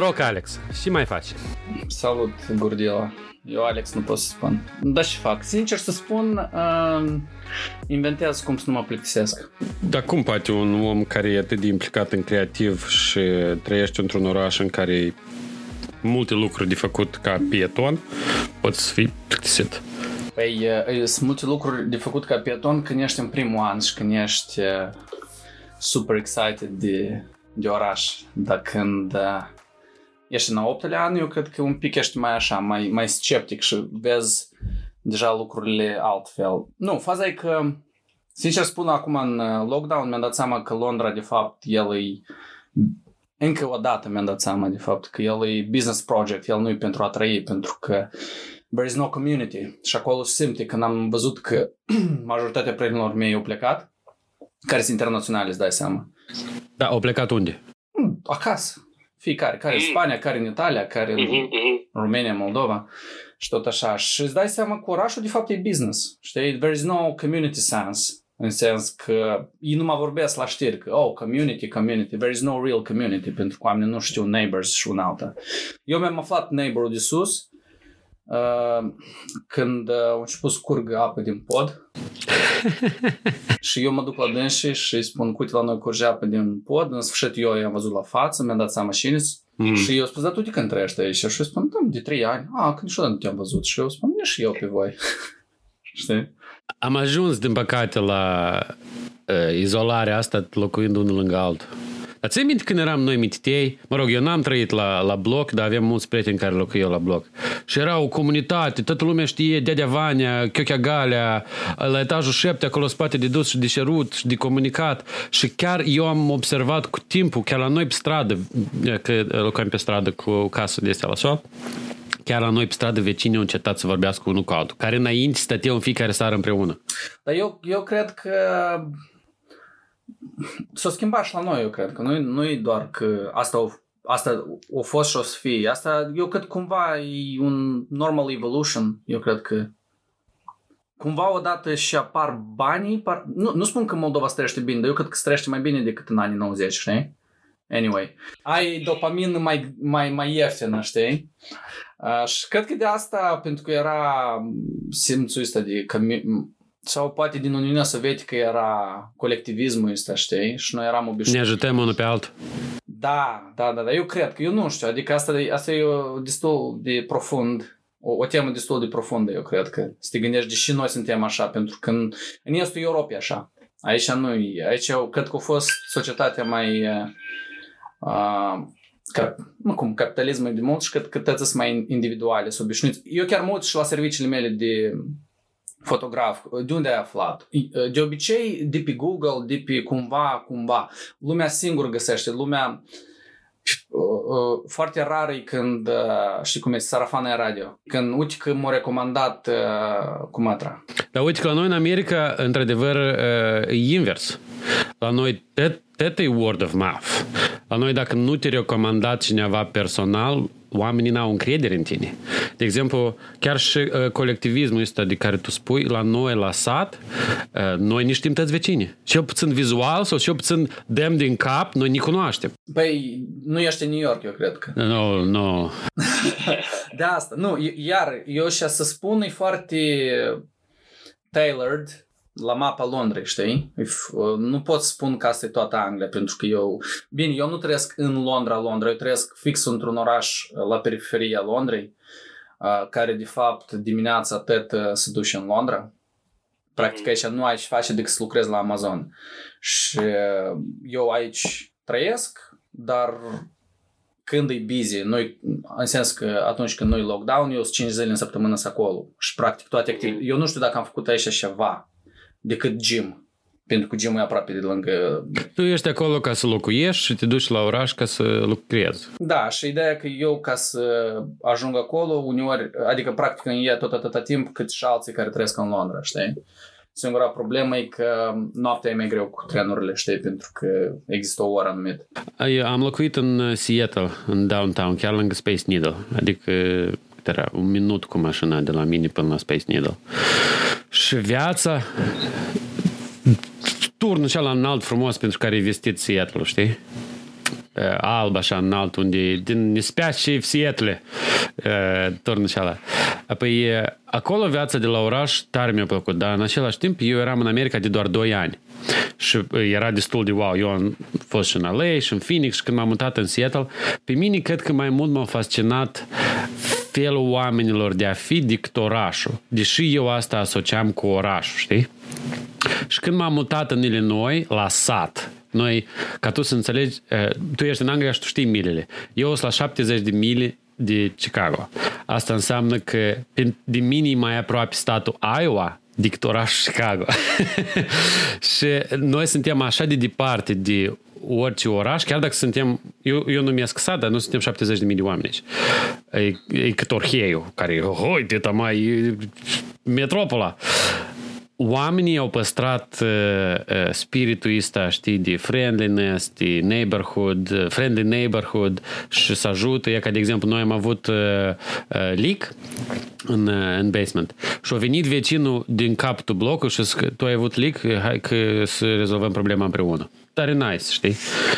Noroc, Alex. Și mai faci? Salut, Gurdila. Eu, Alex, nu pot să spun. Da, și fac. Sincer să spun, uh, inventează cum să nu mă plictisesc. Dar cum poate un om care e atât de implicat în creativ și trăiește într-un oraș în care e multe lucruri de făcut ca pieton, poți să fii plictisit? Păi, uh, sunt multe lucruri de făcut ca pieton când ești în primul an și când ești uh, super excited de, de oraș. Dar când uh, ești în a optelea an, eu cred că un pic ești mai așa, mai, mai sceptic și vezi deja lucrurile altfel. Nu, faza e că, sincer spun, acum în lockdown mi-am dat seama că Londra, de fapt, el e încă o dată mi-am dat seama de fapt că el e business project, el nu e pentru a trăi, pentru că there is no community. Și acolo se simte când am văzut că majoritatea prietenilor mei au plecat, care sunt internaționale, îți dai seama. Da, au plecat unde? Acasă. Fiecare, care în Spania, care în Italia, care în România, Moldova și tot așa. Și îți dai seama că orașul de fapt e business. Știi? There is no community sense. În sens că ei nu mă vorbesc la știri că, oh, community, community, there is no real community, pentru că oamenii nu știu neighbors și una alta. Eu mi-am aflat neighborul de sus uh, când uh, au început să curgă apă din pod și eu mă duc la dânsi și îi spun, uite, la noi curge apă din pod, în sfârșit eu i-am văzut la față, mi-am dat seama și Mm. Și eu spun, dar tu de când trăiești aici? Și eu spun, da, de trei ani. A, când niciodată nu te-am văzut. Și eu spun, nici eu pe voi. Știi? Am ajuns, din păcate, la uh, izolarea asta locuind unul lângă altul. Dar ți minte când eram noi mititei? Mă rog, eu n-am trăit la, la bloc, dar avem mulți prieteni care locuiau la bloc. Și era o comunitate, toată lumea știe Dedea Vania, Chiochea Galea, la etajul 7, acolo spate de dus și de șerut și de comunicat. Și chiar eu am observat cu timpul, chiar la noi pe stradă, că locuim pe stradă cu casă de astea la sol, chiar la noi pe stradă vecinii au încetat să vorbească unul cu altul, care înainte stăteau în fiecare seară împreună. Dar eu, eu cred că s-a schimbat și la noi, eu cred că nu, nu e doar că asta o, asta o fost și o să fie. Asta, eu cred cumva e un normal evolution. Eu cred că cumva odată și apar banii, par, nu, nu spun că Moldova străiește bine, dar eu cred că străiește mai bine decât în anii 90, știi? Anyway, ai dopamină mai, mai, mai ieftină, știi? Uh, și cred că de asta, pentru că era simțul ăsta de că sau poate din Uniunea Sovietică era colectivismul ăsta, știi? Și noi eram obișnuiți. Ne ajutăm unul pe altul. Da, da, da, da, eu cred că, eu nu știu, adică asta, asta e destul de profund, o, o temă destul de profundă, eu cred că, să te gândești de și noi suntem așa, pentru că în, în estul Europei așa. Aici nu aici eu cred că a fost societatea mai, uh, ca, nu cum, capitalismul de mult și cred că toți sunt mai individuale, sunt obișnuiți. Eu chiar mult și la serviciile mele de fotograf, de unde ai aflat? De obicei, de pe Google, de pe cumva, cumva. Lumea singur găsește, lumea foarte rar e când, știi cum este, sarafana radio. Când uite că m-a recomandat cu Matra. Dar uite că la noi în America, într-adevăr, e invers. La noi tot e word of mouth. La noi dacă nu te recomanda cineva personal, oamenii n-au încredere în tine. De exemplu, chiar și uh, colectivismul ăsta de care tu spui, la noi, la sat, uh, noi ne știm toți vecini. Cel puțin vizual sau cel puțin dem din cap, noi ne cunoaștem. Păi, nu ești în New York, eu cred că. Nu, no, nu. No. de asta, nu, iar eu și să spun e foarte tailored la mapa Londrei, știi? Nu pot spun că asta e toată Anglia, pentru că eu... Bine, eu nu trăiesc în Londra, Londra, eu trăiesc fix într-un oraș la periferia Londrei, care de fapt dimineața tot se duce în Londra. Practic aici nu ai ce face decât să lucrezi la Amazon. Și eu aici trăiesc, dar când e busy, noi, în sens că atunci când noi lockdown, eu sunt 5 zile în săptămână să acolo. Și practic toate activități. Eu nu știu dacă am făcut aici ceva decât gym. Pentru că gym e aproape de lângă... Tu ești acolo ca să locuiești și te duci la oraș ca să lucrezi. Da, și ideea că eu ca să ajung acolo, uneori, adică practic în ea tot atâta timp cât și alții care trăiesc în Londra, știi? Singura problemă e că noaptea e mai greu cu trenurile, știi, pentru că există o oră anumită. Eu am locuit în Seattle, în downtown, chiar lângă Space Needle, adică era un minut cu mașina de la mine până la Space Needle. Și viața turnul cel înalt frumos pentru care e vestit Seattle, știi? uh, alb, așa, înalt, unde, din Nispea și Seattle, uh, turnul ăla. Apoi, uh, acolo viața de la oraș tare mi-a plăcut, dar în același timp eu eram în America de doar 2 ani. Și uh, era destul de wow. Eu am fost și în LA și în Phoenix și când m-am mutat în Seattle, pe mine cred că mai mult m-a fascinat felul oamenilor de a fi decât orașul. Deși eu asta asociam cu orașul, știi? Și când m-am mutat în Illinois, la sat, noi, ca tu să înțelegi, tu ești în Anglia și tu știi milele. Eu sunt la 70 de mile de Chicago. Asta înseamnă că de mine mai aproape statul Iowa decât orașul Chicago. și noi suntem așa de departe de orice oraș, chiar dacă suntem, eu, eu numesc sat, dar nu suntem 70 de mii de oameni aici. E, e cât Orheiu, care e, hoi, teta mai metropola oamenii au păstrat uh, uh, spiritul ăsta, știi, de friendliness, de neighborhood, uh, friendly neighborhood și să ajută. E ca, de exemplu, noi am avut uh, uh, leak în, uh, în basement și a venit vecinul din capul blocului și zic, tu ai avut leak, hai că să rezolvăm problema împreună tare nice, știi?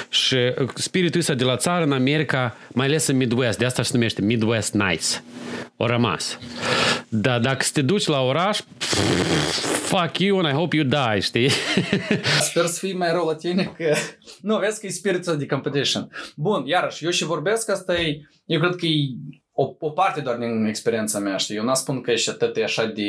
Și spiritul ăsta de la țară în America, mai ales în Midwest, de asta se numește Midwest Nice. O rămas. Dar dacă te duci la oraș, fuck you and I hope you die, știi? Sper să fii mai rău la tine că... Nu, vezi că e spiritul de competition. Bun, iarăși, eu și vorbesc, asta e... Eu cred că e o, o parte doar din experiența mea, știi? Eu n-am spun că ești atât e așa de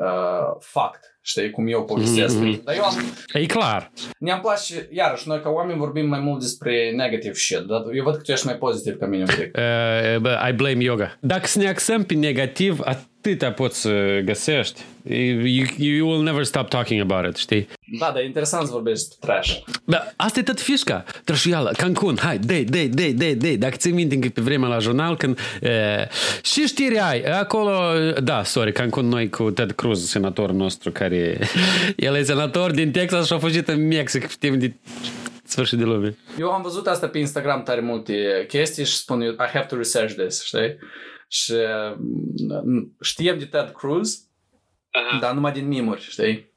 uh, fact știi, cum eu povestesc. Mm-hmm. Dar eu am... E clar. Ne-am place, iarăși, noi ca oameni vorbim mai mult despre negative shit, dar eu văd că tu ești mai pozitiv ca mine un pic. Uh, I blame yoga. Dacă să ne axăm pe negativ, atâta poți să găsești. You, you will never stop talking about it, știi? Da, dar e interesant să vorbești trash. Da, asta e tot fișca. Trășuială, Cancun, hai, dei, dei, dei, dei, dei. Dacă ți minte că pe vremea la jurnal, când... E, și știri ai, acolo... Da, sorry, Cancun noi cu Ted Cruz, senatorul nostru, care... El e senator din Texas și a fugit în Mexic timp de sfârșit de lume. Eu am văzut asta pe Instagram tare multe chestii și spun I have to research this, știi? Și știem de Ted Cruz, uh-huh. dar numai din mimuri, știi?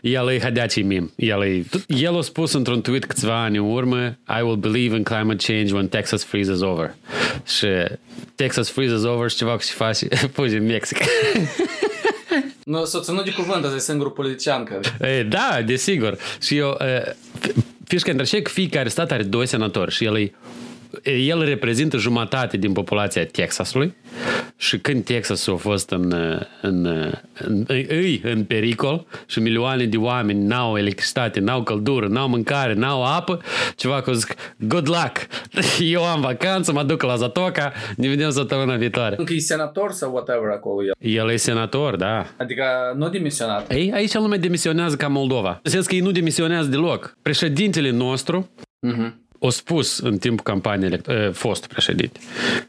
El e hădeacii mim. El, e, el a spus într-un tweet câțiva ani în urmă I will believe in climate change when Texas freezes over. Și Texas freezes over și ceva că se face fugi în Mexic. Nu, s-o ținut de cuvânt, ăsta e singurul politician care... E, da, desigur. Și eu... E, fișca între că fiecare stat are doi senatori și el e el reprezintă jumătate din populația Texasului și când Texasul a fost în, în, în, în, în pericol și milioane de oameni n-au electricitate, n-au căldură, n-au mâncare, n-au apă, ceva că zic, good luck, eu am vacanță, mă duc la Zatoca, ne vedem săptămâna viitoare. Încă e senator sau whatever acolo el? El e senator, da. Adică nu demisionat. Ei, aici lumea demisionează ca Moldova. În sens că ei nu demisionează deloc. Președintele nostru uh-huh o spus în timpul campaniei uh, fost președinte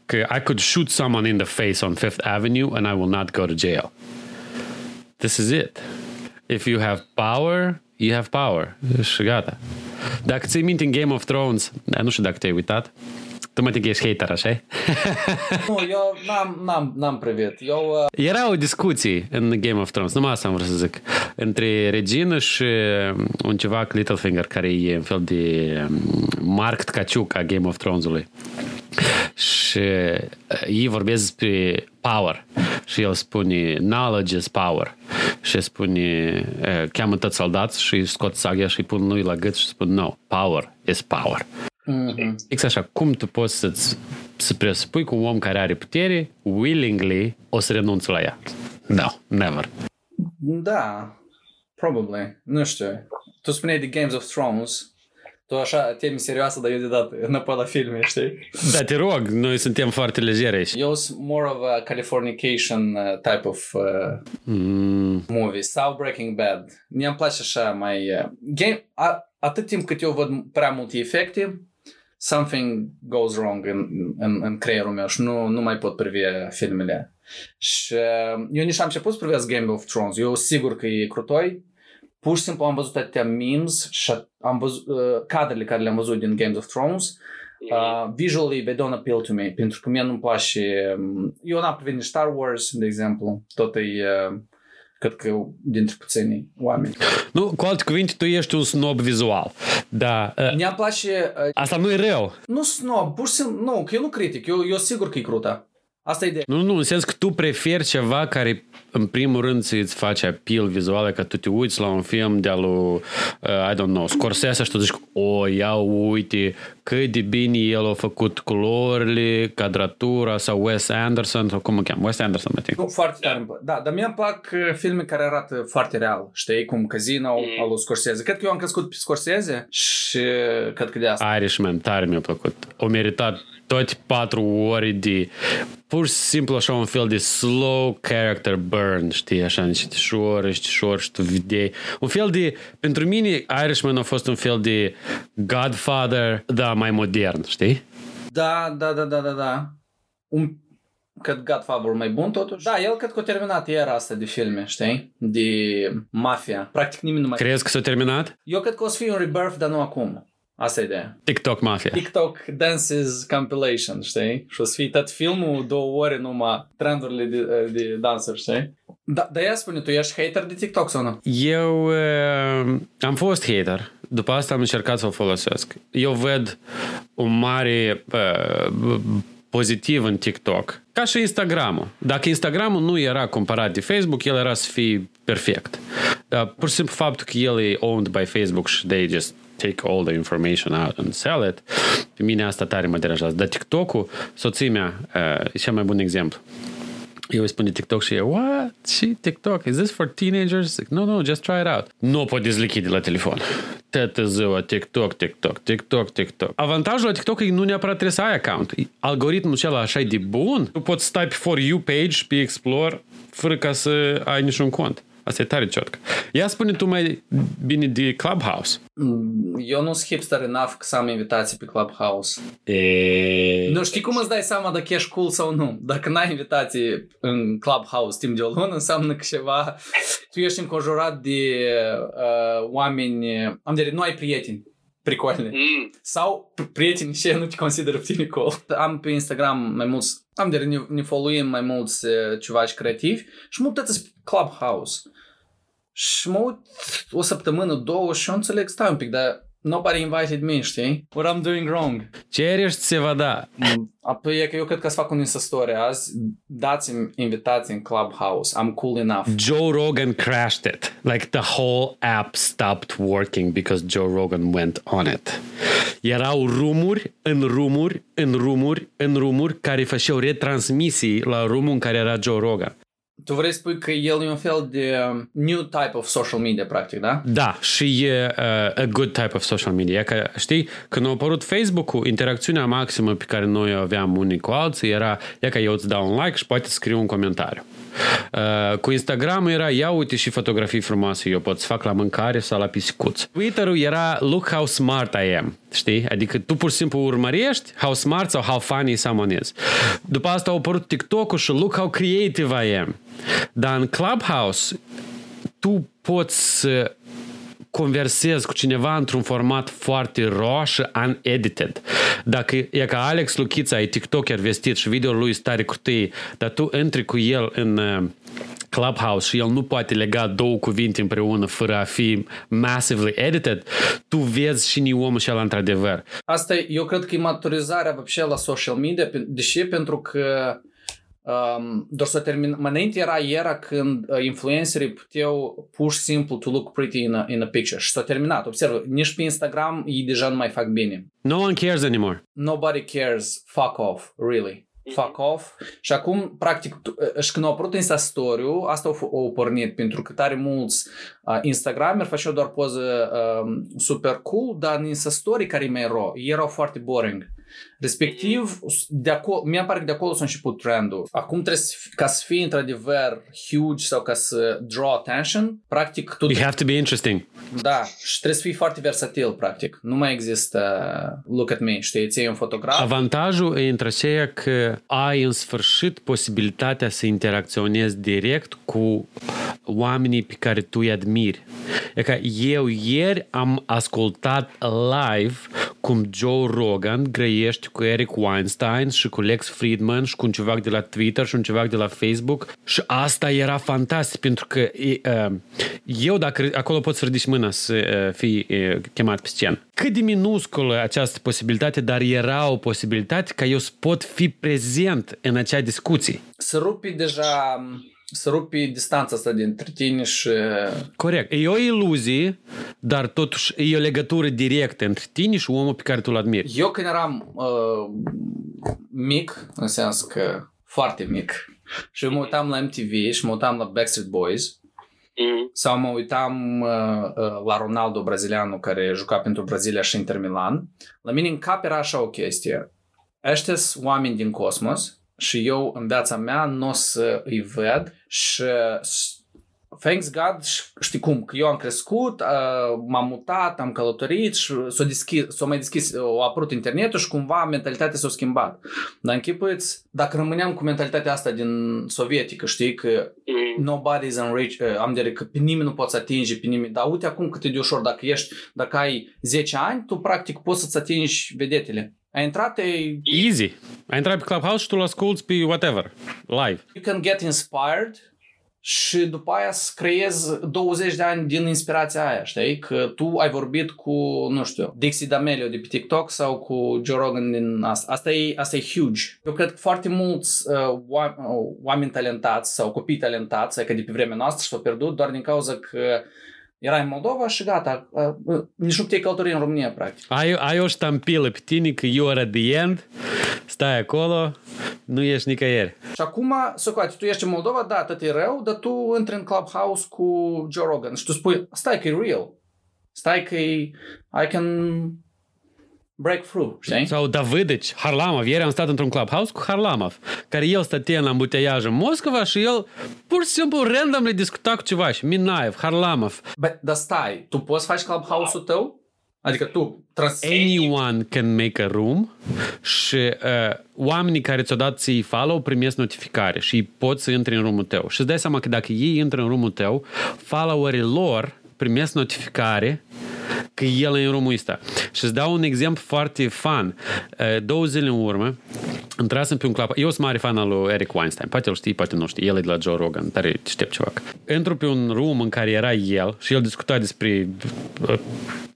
că I could shoot someone in the face on Fifth Avenue and I will not go to jail. This is it. If you have power, you have power. Și gata. Dacă ți-ai minte în Game of Thrones, nu știu dacă te-ai uitat, tu mă ești hater, așa Nu, eu n-am, n-am, n-am privit. Eu, uh... Era o discuție în Game of Thrones, numai asta am vrut să zic, între Regina și un ceva Littlefinger, care e un fel de Mark Tkaciuc a Game of Thrones-ului. Și ei vorbesc despre power și el spune knowledge is power și spune cheamă toți soldați și scot sagia și îi pun lui la gât și spun no, power is power Mm-hmm. Exact așa, cum tu poți să-ți, să presupui că un om care are putere, willingly, o să renunțe la ea? No, never. Da, probably. Nu știu. Tu spuneai de Games of Thrones, tu așa, temi serioasă, dar eu de dat înapoi la filme, știi? Da, te rog, noi suntem foarte legeri aici. Eu sunt more of a Californication uh, type of uh, mm. movie sau Breaking Bad. Mie-mi place așa mai... Uh, game, a, atât timp cât eu văd prea multe efecte, something goes wrong în, în, în creierul meu și nu, nu mai pot privi filmele. Și uh, eu nici am început să privesc Game of Thrones. Eu sigur că e crutoi. Pur și simplu am văzut atâtea memes și am văzut uh, cadrele care le-am văzut din Game of Thrones. Uh, visually, they don't appeal to me, pentru că mie nu-mi place... Um, eu n-am privit nici Star Wars, de exemplu. Tot e... Uh, Cred că dintre puținii oameni. Nu, cu alte cuvinte, tu ești un snob vizual. Da. Uh, Ne-am place... Uh, asta nu e rău. nu snob, pur și simplu, nu, că eu nu critic, eu, eu sigur că e cruta. Asta e ideea. Nu, nu, în sens că tu preferi ceva care în primul rând să-ți face appeal vizual, că tu te uiți la un film de-a lui, uh, I don't know, Scorsese și tu zici, o, ia uite cât de bine el a făcut culorile, cadratura sau Wes Anderson, sau cum o cheamă, Wes Anderson, mă Nu, foarte tare. îmi plac. Da, dar mie îmi plac uh, filme care arată foarte real. Știi, cum Casino mm. al lui Scorsese. Cred că eu am crescut pe Scorsese și uh, cred că de asta. Irishman, tare mi-a plăcut. O meritat toate patru ore de pur și simplu așa un fel de slow character burn, știi, așa încetișor, încetișor și tu vedeai. Un fel de, pentru mine Irishman a fost un fel de Godfather, dar mai modern, știi? Da, da, da, da, da, da. Un cred Godfather mai bun totuși. Da, el cred că a terminat era asta de filme, știi? De mafia. Practic nimeni nu mai... Crezi că s-a terminat? Eu cred că o să fie un rebirth, dar nu acum. Asta e ideea. TikTok Mafia. TikTok Dances Compilation, știi? Și o să fie tot filmul două ore numai trendurile de, de dansuri, știi? Da, dar ia spune, tu ești hater de TikTok sau nu? Eu uh, am fost hater. După asta am încercat să o folosesc. Eu văd un mare uh, pozitiv în TikTok. Ca și Instagramul. Dacă Instagramul nu era comparat de Facebook, el era să fie perfect. Dar pur și simplu faptul că el e owned by Facebook și they just take all the information out and sell it, pe mine asta tare mă deranjează. Dar TikTok-ul, soția mea, uh, e cel mai bun exemplu. Eu îi spun de TikTok și e, what? Și TikTok, is this for teenagers? No, no, just try it out. Nu o pot dezlichi de la telefon. Toată ziua, TikTok, TikTok, TikTok, TikTok. Avantajul la TikTok e că nu neapărat trebuie să ai account. Algoritmul acela așa e de bun. Tu poți stai pe For You page, pe Explore, fără ca să ai niciun cont. Asta e tare ciotcă. Ia spune tu mai bine de Clubhouse. Eu nu sunt hipster enough să am invitații pe Clubhouse. E... Nu știi cum îți dai seama dacă ești cool sau nu. Dacă n-ai invitații în Clubhouse timp de o lună, înseamnă că ceva... Tu ești înconjurat de uh, oameni... Am de nu ai prieteni pricoane. Mm. Sau prieteni și nu te consideră pe tine cool. Am pe Instagram mai mulți, am de ne, ne followim mai mulți uh, civași creativi și mă uitați pe Clubhouse. Și mă uit o săptămână, două și eu înțeleg, stai un pic, dar nobody invited me, știi? What I'm doing wrong. Ce ești se va da? Apoi e că eu cred că să fac un Insta story azi. Dați-mi invitații în Clubhouse. I'm cool enough. Joe Rogan crashed it. Like the whole app stopped working because Joe Rogan went on it. Erau rumuri în rumuri, în rumuri, în rumuri care făceau retransmisii la rumul în care era Joe Rogan. Tu vrei să spui că el e un fel de um, new type of social media, practic, da? Da, și e uh, a good type of social media. E că, știi, când a apărut Facebook-ul, interacțiunea maximă pe care noi o aveam unii cu alții era, e că eu îți dau un like și poate scriu un comentariu. Uh, cu Instagram era, ia uite și fotografii frumoase, eu pot să fac la mâncare sau la pisicuț. Twitter-ul era, look how smart I am, știi? Adică tu pur și simplu urmărești how smart sau how funny someone is. După asta a apărut TikTok-ul și look how creative I am. Dar în Clubhouse tu poți să conversezi cu cineva într-un format foarte raw și unedited. Dacă e ca Alex Luchița e TikToker vestit și video lui stare cu tăi, dar tu intri cu el în uh, Clubhouse și el nu poate lega două cuvinte împreună fără a fi massively edited, tu vezi și ni omul și ăla într-adevăr. Asta eu cred că e maturizarea вообще la social media, deși pentru că Um, doar să termin, mai înainte era era când uh, influencerii puteau pur și simplu to look pretty in a, in a picture și s-a terminat. Observă, nici pe Instagram ei deja nu mai fac bine. No one cares anymore. Nobody cares. Fuck off. Really. Fuck off. Și acum, practic, și când au apărut Insta story asta au, pornit, pentru că tare mulți uh, Instagrameri făceau doar poză uh, super cool, dar în Insta story care e mai raw, erau foarte boring. Respectiv, de acolo, mi-a pare că de acolo s-a început trendul. Acum trebuie să, ca să fii într-adevăr huge sau ca să draw attention, practic tu... You have to be interesting. Da, și trebuie să fii foarte versatil, practic. Nu mai există look at me, știi, ți un fotograf. Avantajul e între aceea că ai în sfârșit posibilitatea să interacționezi direct cu oamenii pe care tu îi admiri. E ca eu ieri am ascultat live cu cum Joe Rogan grăiește cu Eric Weinstein și cu Lex Friedman și cu un ciuvac de la Twitter și un ciuvac de la Facebook și asta era fantastic pentru că uh, eu dacă acolo pot să ridici mâna să uh, fii uh, chemat pe scenă. Cât de minusculă această posibilitate, dar era o posibilitate ca eu să pot fi prezent în acea discuție. Să rupi deja să rupi distanța asta dintre tine și... Corect. E o iluzie, dar totuși e o legătură directă între tine și omul pe care tu-l admiri. Eu când eram uh, mic, în sens că foarte mic, și mă uitam la MTV și mă uitam la Backstreet Boys, Mm-hmm. Sau mă uitam uh, uh, la Ronaldo brazilianul care juca pentru Brazilia și Inter Milan. La mine în cap era așa o chestie. Ăștia oameni din cosmos și eu în viața mea nu o să îi văd și thanks God, știi cum, că eu am crescut, m-am mutat, am călătorit și s-a, deschis, s-a mai deschis, a apărut internetul și cumva mentalitatea s-a schimbat. Dar închipuiți, dacă rămâneam cu mentalitatea asta din sovietică, știi, că mm. nobody is unreach, am de că pe nimeni nu poți atinge, pe nimeni, dar uite acum cât e de ușor, dacă ești, dacă ai 10 ani, tu practic poți să-ți atingi vedetele. Ai intrat, e... Easy. Ai intrat pe Clubhouse și tu l asculti pe whatever, live. You can get inspired și după aia să creezi 20 de ani din inspirația aia, știi? Că tu ai vorbit cu, nu știu, Dixie D'Amelio de pe TikTok sau cu Joe Rogan din asta. Asta e, asta e huge. Eu cred că foarte mulți uh, oameni talentați sau copii talentați, că adică de pe vremea noastră și s-au pierdut doar din cauza că era în Moldova și gata, nici nu puteai călători în România, practic. Ai, ai o ștampilă pe tine că you are at the end, stai acolo, nu ești nicăieri. Și acum, Socoate, tu ești în Moldova, da, tot e rău, dar tu intri în Clubhouse cu Joe Rogan și tu spui, stai că e real, stai că e, I can breakthrough, știi? Sau Davidici, Harlamov. Ieri am stat într-un clubhouse cu Harlamov, care el stătea la îmbuteiaj în Moscova și el pur și simplu random le discuta cu ceva și Minaev, Harlamov. But, dar stai, tu poți face clubhouse-ul tău? Adică tu trans- Anyone can make a room și uh, oamenii care ți-au dat ți follow primesc notificare și pot să intre în room tău. Și îți dai seama că dacă ei intră în room tău, followerii lor primesc notificare că el e în romul ăsta. Și îți dau un exemplu foarte fun. Două zile în urmă, intrasem pe un club. Eu sunt mare fan al lui Eric Weinstein. Poate îl știi, poate nu știi. El e de la Joe Rogan, tare ștept ceva. Intru pe un room în care era el și el discuta despre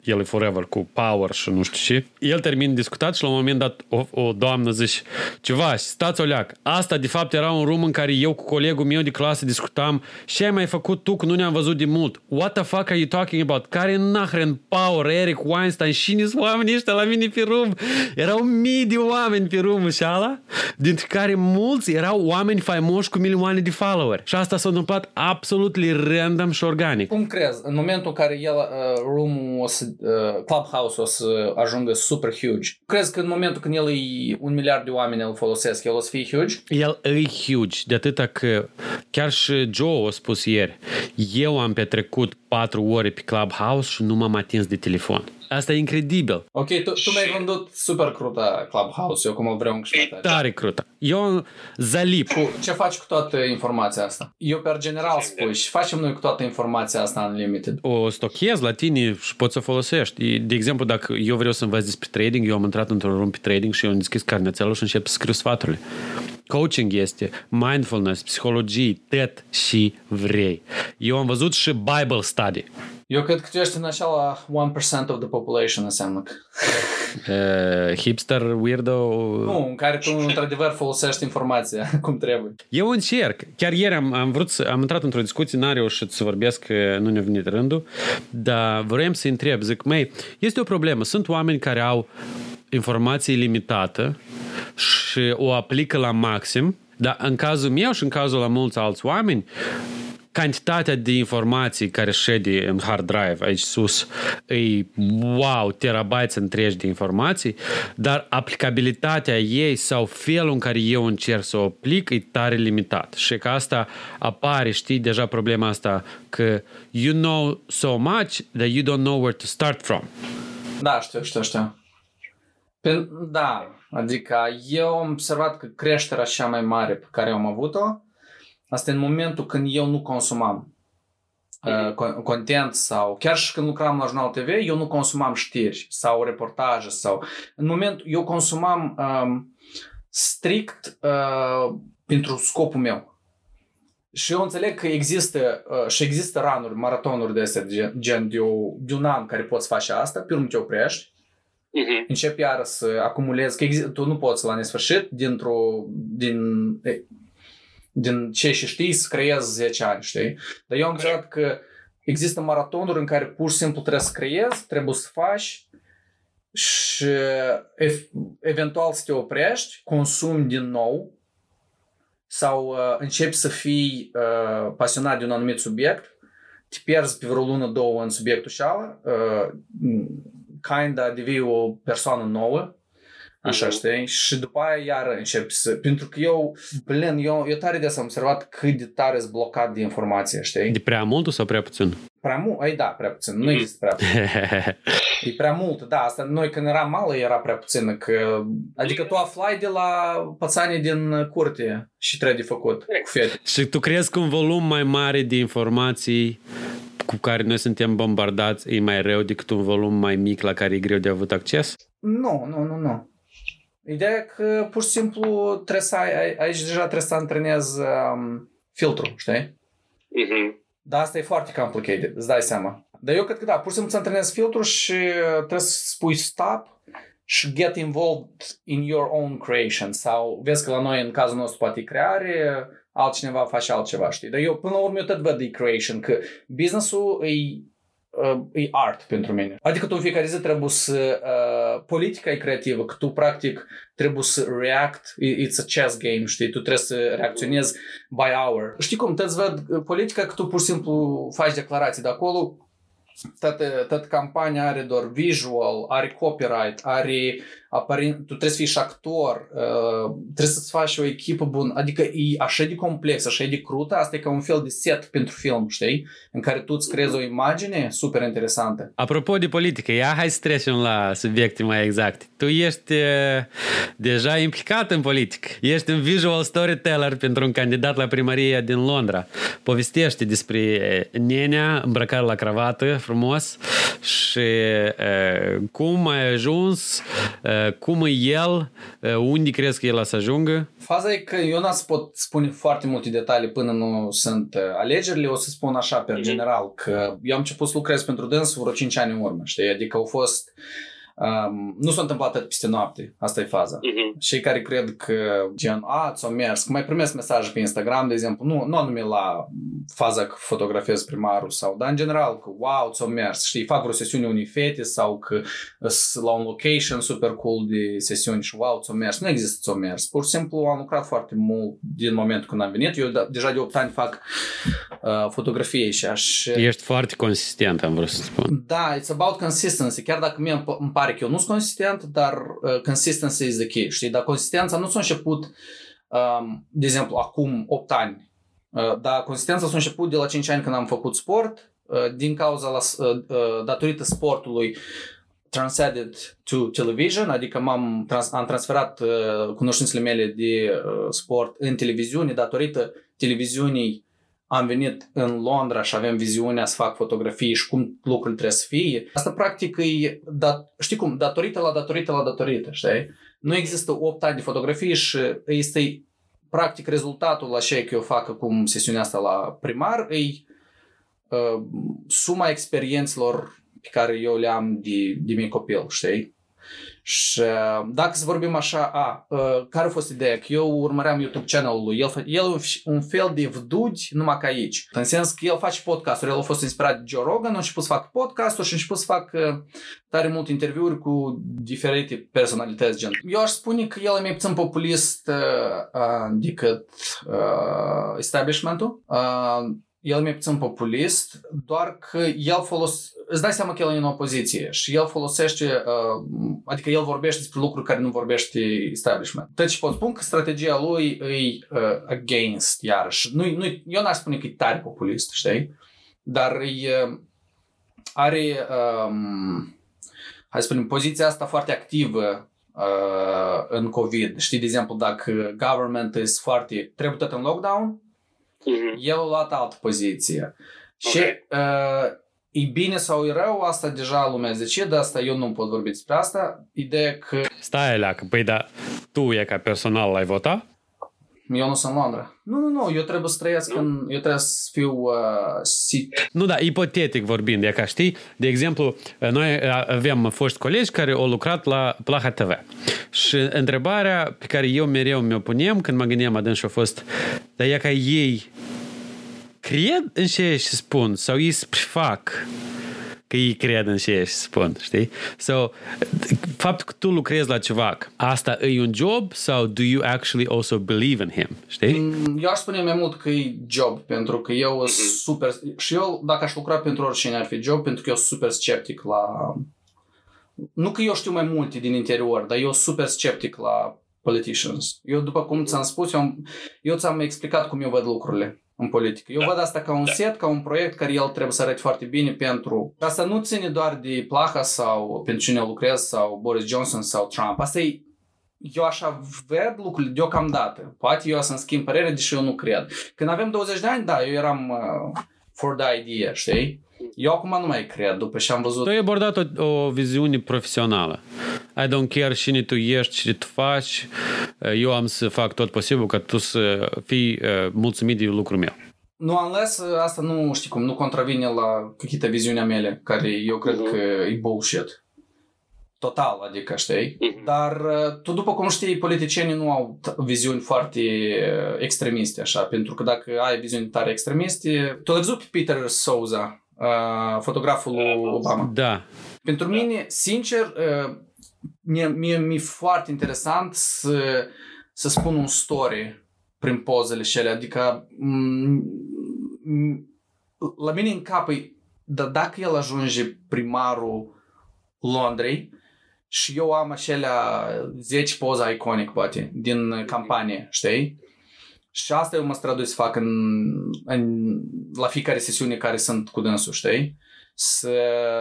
el e forever cu power și nu știu ce. El termin discutat și la un moment dat o, o doamnă zice ceva, stați o leac. Asta de fapt era un room în care eu cu colegul meu de clasă discutam ce ai mai făcut tu că nu ne-am văzut de mult. What the fuck are you talking about? Care nahren Power, Eric Weinstein și nici oamenii ăștia la mine pe room. Erau mii de oameni pe room și ala, dintre care mulți erau oameni faimoși cu milioane de follower. Și asta s-a întâmplat absolut random și organic. Cum crezi? În momentul în care el, uh, room o să uh, Clubhouse o să ajungă super huge. Crezi că în momentul când el e un miliard de oameni îl folosesc, el o să fie huge? El e huge, de atâta că chiar și Joe a spus ieri, eu am petrecut patru ore pe Clubhouse și nu m-am atins de telefon. Asta e incredibil. Ok, tu, tu mi-ai vândut super crută Clubhouse, eu cum îl vreau și mai tare. crută. Eu zalip. Cu, ce faci cu toată informația asta? Eu per general spui și facem noi cu toată informația asta unlimited. O stochez la tine și poți să folosești. De exemplu, dacă eu vreau să învăț despre trading, eu am intrat într-un room pe trading și eu am deschis carnețelul și încep să scriu sfaturile. Coaching este mindfulness, psihologie, tot și vrei. Eu am văzut și Bible study. Eu cred că tu ești în așa la 1% of the population înseamnă că... Uh, hipster, weirdo... Nu, în care tu într-adevăr folosești informația cum trebuie. Eu încerc. Chiar ieri am, am vrut să, am intrat într-o discuție, n-am reușit să vorbesc, că nu ne-a venit rândul, dar vrem să întreb, zic, măi, este o problemă. Sunt oameni care au informație limitată și o aplică la maxim, dar în cazul meu și în cazul la mulți alți oameni, cantitatea de informații care șede în hard drive aici sus e wow, terabytes întregi de informații, dar aplicabilitatea ei sau felul în care eu încerc să o aplic e tare limitat. Și că asta apare, știi, deja problema asta că you know so much that you don't know where to start from. Da, știu, știu, știu. Da, adică eu am observat că creșterea cea mai mare pe care am avut-o Asta e în momentul când eu nu consumam. uh, content sau chiar și când lucram la Jurnal TV, eu nu consumam știri sau reportaje sau în moment eu consumam um, strict uh, pentru scopul meu. Și eu înțeleg că există uh, și există ranuri, maratonuri de astea, gen, gen de, o, de un an care poți face asta, pe urmă te oprești, uh-huh. începi iară să acumulezi, că exist, tu nu poți la nesfârșit dintr-o, din, din ce și știi să creezi 10 ani, știi? Dar eu am înțeles că există maratonuri în care pur și simplu trebuie să creezi, trebuie să faci și eventual să te oprești, consumi din nou sau uh, începi să fii uh, pasionat de un anumit subiect, te pierzi pe vreo lună, două în subiectul ăla, uh, kinda devii o persoană nouă, Așa, știi? Și după aia iar începi să... Pentru că eu, plin, eu, eu tare des am observat cât de tare sunt blocat de informație, știi? De prea mult sau prea puțin? Prea mult? Ai da, prea puțin. Nu există prea puțin. e prea mult, da. Asta noi când eram mală era prea puțin. Că, adică tu aflai de la pățanii din curte și trebuie de făcut cu fete. Și tu crezi că un volum mai mare de informații cu care noi suntem bombardați e mai rău decât un volum mai mic la care e greu de avut acces? Nu, nu, nu, nu. Ideea e că pur și simplu trebuie să ai, aici deja trebuie să antrenezi um, filtrul, știi? Uh-huh. Dar asta e foarte complicated, îți dai seama. Dar eu cred că da, pur și simplu să antrenezi filtrul și trebuie să spui stop și get involved in your own creation sau vezi că la noi în cazul nostru poate creare, altcineva face altceva, știi? Dar eu până la urmă eu tot văd de creation, că businessul e uh, e art pentru mine. Adică tu în fiecare zi trebuie să... Uh, politica e creativă, că tu practic trebuie să react, it's a chess game, știi? Tu trebuie să reacționezi by hour. Știi cum? Te văd politica că tu pur și simplu faci declarații de acolo, toată, toată campania are doar visual, are copyright, are aparent, tu trebuie să fii și actor, uh, trebuie să-ți faci o echipă bună, adică e așa de complex, așa de crută, asta e ca un fel de set pentru film, știi? În care tu îți creezi o imagine super interesantă. Apropo de politică, ia hai să trecem la subiecte mai exacte. Tu ești uh, deja implicat în politică, ești un visual storyteller pentru un candidat la primăria din Londra. Povestește despre uh, nenea îmbrăcat la cravată frumos și uh, cum ai ajuns uh, cum e el, unde crezi că el a să ajungă? Faza e că eu n să pot spune foarte multe detalii până nu sunt alegerile, o să spun așa pe general, că eu am început să lucrez pentru dâns vreo 5 ani în urmă, știi? Adică au fost uh, Um, nu s-a întâmplat atât peste noapte. Asta e faza. Uh-huh. Cei care cred că gen, a, ți-o mers, că mai primesc mesaje pe Instagram, de exemplu, nu, nu anume la faza că fotografiez primarul sau, dar în general că wow, ți-o mers, știi, fac vreo sesiune unei fete sau că la un location super cool de sesiuni și wow, ți-o mers. Nu există ți-o mers. Pur și simplu am lucrat foarte mult din momentul când am venit. Eu da, deja de 8 ani fac uh, fotografie și aș... Ești foarte consistent, am vrut să spun. Da, it's about consistency. Chiar dacă mie îmi pare că eu nu sunt consistent, dar uh, consistency is the key, știi? Dar consistența nu s-a început, um, de exemplu, acum 8 ani, uh, dar consistența s-a început de la 5 ani când am făcut sport, uh, din cauza, la, uh, uh, datorită sportului, transcended to television, adică m-am trans- am transferat uh, cunoștințele mele de uh, sport în televiziune datorită televiziunii am venit în Londra și avem viziunea să fac fotografii și cum lucrurile trebuie să fie. Asta practic e, dat, știi cum, datorită la datorită la datorită, știi? Nu există 8 ani de fotografii și este practic rezultatul la ce eu fac acum sesiunea asta la primar, e uh, suma experiențelor pe care eu le am de, de mic copil, știi? Și uh, dacă să vorbim așa, a, uh, care a fost ideea? Că eu urmăream YouTube channel-ul lui, el, el un fel de vdudi numai ca aici. În sens că el face podcasturi, el a fost inspirat de Joe Rogan, a început să fac podcasturi și a început să fac uh, tare multe interviuri cu diferite personalități gen. Eu aș spune că el e mai puțin populist uh, decât uh, establishmentul. Uh, el e mai puțin populist, doar că el folos, îți dai seama că el e în opoziție și el folosește, uh, adică el vorbește despre lucruri care nu vorbește establishment. Deci pot spun că strategia lui e uh, against, iarăși. Nu, nu, eu n-aș spune că e tare populist, știi? Dar e, are, um, hai să spunem, poziția asta foarte activă uh, în COVID. Știi, de exemplu, dacă government este foarte, trebuie tot în lockdown, uh-huh. el a luat altă poziție. Și uh, e bine sau e rău, asta deja lumea zice, dar asta eu nu pot vorbi despre asta. Ideea că Stai, leacă, păi da, tu e ca personal l-ai votat? Eu nu sunt în Londra. Nu, nu, nu, eu trebuie să trăiesc în... Eu trebuie să fiu uh, sit. Nu, da, ipotetic vorbind, e ca știi, de exemplu, noi avem foști colegi care au lucrat la Plaha TV. Și întrebarea pe care eu mereu mi-o punem când mă gândeam adânc și a fost, dar e ca ei cred în ce și spun sau ei se prefac că ei cred în ce și spun, știi? So, faptul că tu lucrezi la ceva, asta e un job sau do you actually also believe in him, știi? Mm, Eu aș spune mai mult că e job, pentru că eu sunt super... Și eu, dacă aș lucra pentru oricine, ar fi job, pentru că eu sunt super sceptic la... Nu că eu știu mai multe din interior, dar eu sunt super sceptic la politicians. Eu, după cum ți-am spus, eu, am- eu ți-am explicat cum eu văd lucrurile în politică. Eu văd asta ca un set, ca un proiect care el trebuie să arate foarte bine pentru... Asta nu ține doar de Plaha sau pentru cine lucrez sau Boris Johnson sau Trump. Asta e eu așa ved lucrurile deocamdată. Poate eu să-mi schimb părere, deși eu nu cred. Când avem 20 de ani, da, eu eram uh, for the idea, știi? Eu acum nu mai cred, după ce am văzut... Tu ai abordat o, o viziune profesională. I don't care cine tu ești, ce tu faci. Eu am să fac tot posibil ca tu să fii uh, mulțumit de lucrul meu. Nu, unless uh, asta nu știi cum, nu contravine la câte viziunea mele, care eu cred Mhm. că e bullshit. Total, adică, știi? Mhm. Dar uh, tu, după cum știi, politicienii nu au t- viziuni foarte uh, extremiste, așa, pentru că dacă ai viziuni tare extremiste... Tu l-ai văzut pe Peter Souza, uh, fotograful lui Obama? Da. Pentru mine, sincer, uh, mie, mie mi-e foarte interesant să, să spun un story prin pozele și ele. Adică m- m- la mine în cap e, dar dacă el ajunge primarul Londrei și eu am acelea 10 poze iconic, poate, din campanie, știi? Și asta eu mă strădui să fac în, în, la fiecare sesiune care sunt cu dânsul, știi? Să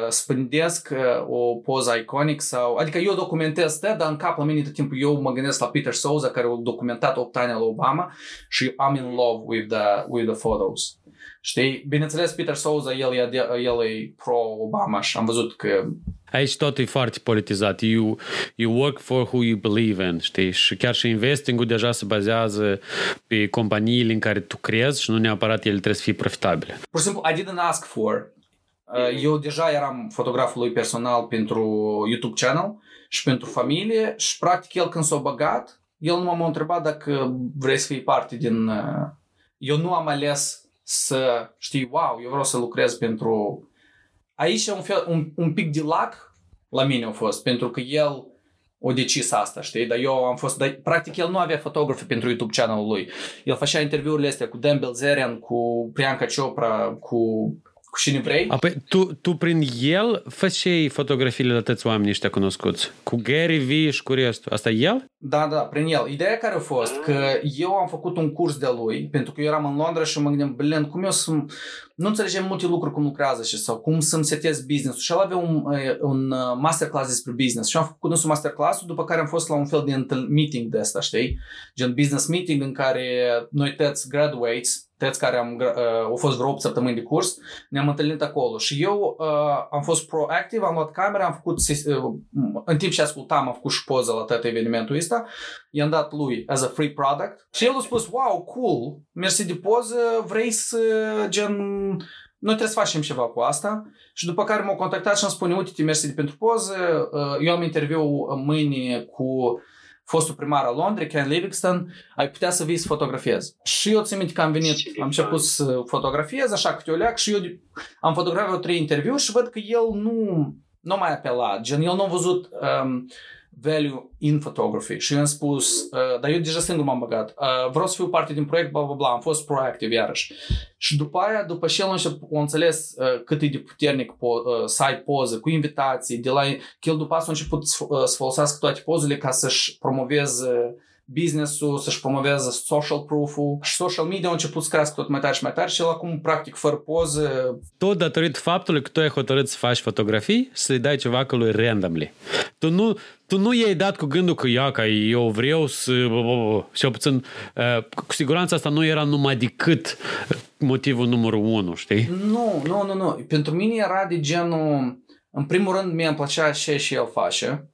spândesc uh, o poză iconic sau... Adică eu documentez te, dar în cap la mine tot timpul eu mă gândesc la Peter Souza care a documentat 8 ani la Obama și I'm in love with the, with the photos. Știi? Bineînțeles, Peter Souza, el e, de- el e pro-Obama și am văzut că Aici tot e foarte politizat. You, you work for who you believe in, știi? Și chiar și investing-ul deja se bazează pe companiile în care tu crezi și nu neapărat ele trebuie să fie profitabile. Pur și simplu, I didn't ask for. Uh, Eu deja eram fotograful lui personal pentru YouTube channel și pentru familie și practic el când s-a băgat, el nu m-a întrebat dacă vrei să fii parte din... uh, Eu nu am ales să știi, wow, eu vreau să lucrez pentru... Aici e un, fel, un, un pic de lac la mine a fost, pentru că el o decis asta, știi? Dar eu am fost... Dar, practic, el nu avea fotografi pentru YouTube channel-ul lui. El făcea interviurile astea cu Dan Bilzerian, cu Priyanka Chopra, cu, cu cine vrei. Apoi, tu, tu prin el făceai fotografiile la toți oamenii ăștia cunoscuți. Cu Gary Vee și cu restul. Asta e el? Da, da, prin el. Ideea care a fost că eu am făcut un curs de lui, pentru că eu eram în Londra și mă gândeam, blin, cum eu să... Nu înțelegem multe lucruri cum lucrează și sau cum să-mi setez business Și el avea un, eh, un eh, masterclass despre business. Și eu am făcut însul masterclass-ul, după care am fost la un fel de întâl- meeting de asta, știi? Gen business meeting în care noi toți graduates, toți care am, gra- uh, au fost vreo 8 săptămâni de curs, ne-am întâlnit acolo. Și eu uh, am fost proactiv, am luat camera, am făcut, ses- uh, în timp ce ascultam, am făcut și poză la tot evenimentul ăsta, i-am dat lui as a free product și el a spus, wow, cool, mersi de poză, vrei să, gen, noi trebuie să facem ceva cu asta. Și după care m-au contactat și îmi spune, uite, mersi de pentru poză, uh, eu am interviu mâine cu fostul primar al Londrei, Ken Livingston, ai putea să vii să fotografiezi. Și eu țin minte că am venit, Ce am început să fotografiez, așa câte o leac și eu am fotografiat trei interviuri și văd că el nu, nu mai apelat, gen, el nu a văzut um, value in photography. Și eu am spus, uh, dar eu deja singur m-am băgat, uh, vreau să fiu parte din proiect, bla bla bla, am fost proactiv iarăși. Și după aia, după ce el a început- a înțeles uh, cât e de puternic po- uh, să ai poză cu invitații, de la, că el după asta a început să, uh, să folosească toate pozele ca să-și promoveze business-ul, să-și promoveze social proof-ul și social media au început să crească tot mai tare și mai tare și el acum, practic, fără poze... Tot datorită faptului că tu ai hotărât să faci fotografii și să-i dai ceva că lui randomly. Tu nu, tu nu i-ai dat cu gândul că ia, că eu vreau să... Și puțin, cu siguranță asta nu era numai decât motivul numărul unu, știi? Nu, nu, nu, nu. Pentru mine era de genul... În primul rând, mie îmi plăcea ce și el face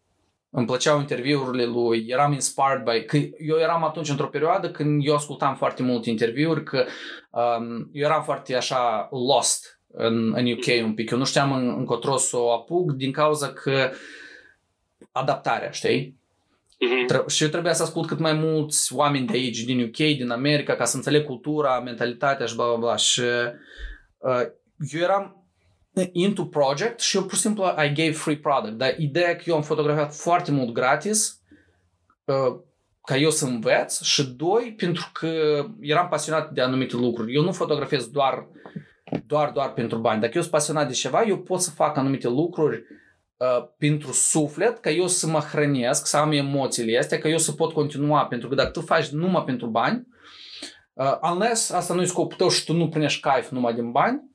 îmi plăceau interviurile lui, eram inspired by... Că eu eram atunci într-o perioadă când eu ascultam foarte mult interviuri, că um, eu eram foarte așa lost în, în UK un pic. Eu nu știam în, încotro să o apuc din cauza că adaptarea, știi? Uh-huh. Și eu trebuia să ascult cât mai mulți oameni de aici, din UK, din America, ca să înțeleg cultura, mentalitatea și bla bla bla. Și uh, eu eram into project și eu pur și simplu I gave free product. Dar ideea că eu am fotografiat foarte mult gratis uh, ca eu să învăț și doi, pentru că eram pasionat de anumite lucruri. Eu nu fotografiez doar doar, doar pentru bani. Dacă eu sunt pasionat de ceva, eu pot să fac anumite lucruri uh, pentru suflet, ca eu să mă hrănesc, să am emoțiile astea, ca eu să pot continua. Pentru că dacă tu faci numai pentru bani, uh, unless asta nu e scopul tău și tu nu primești caif numai din bani,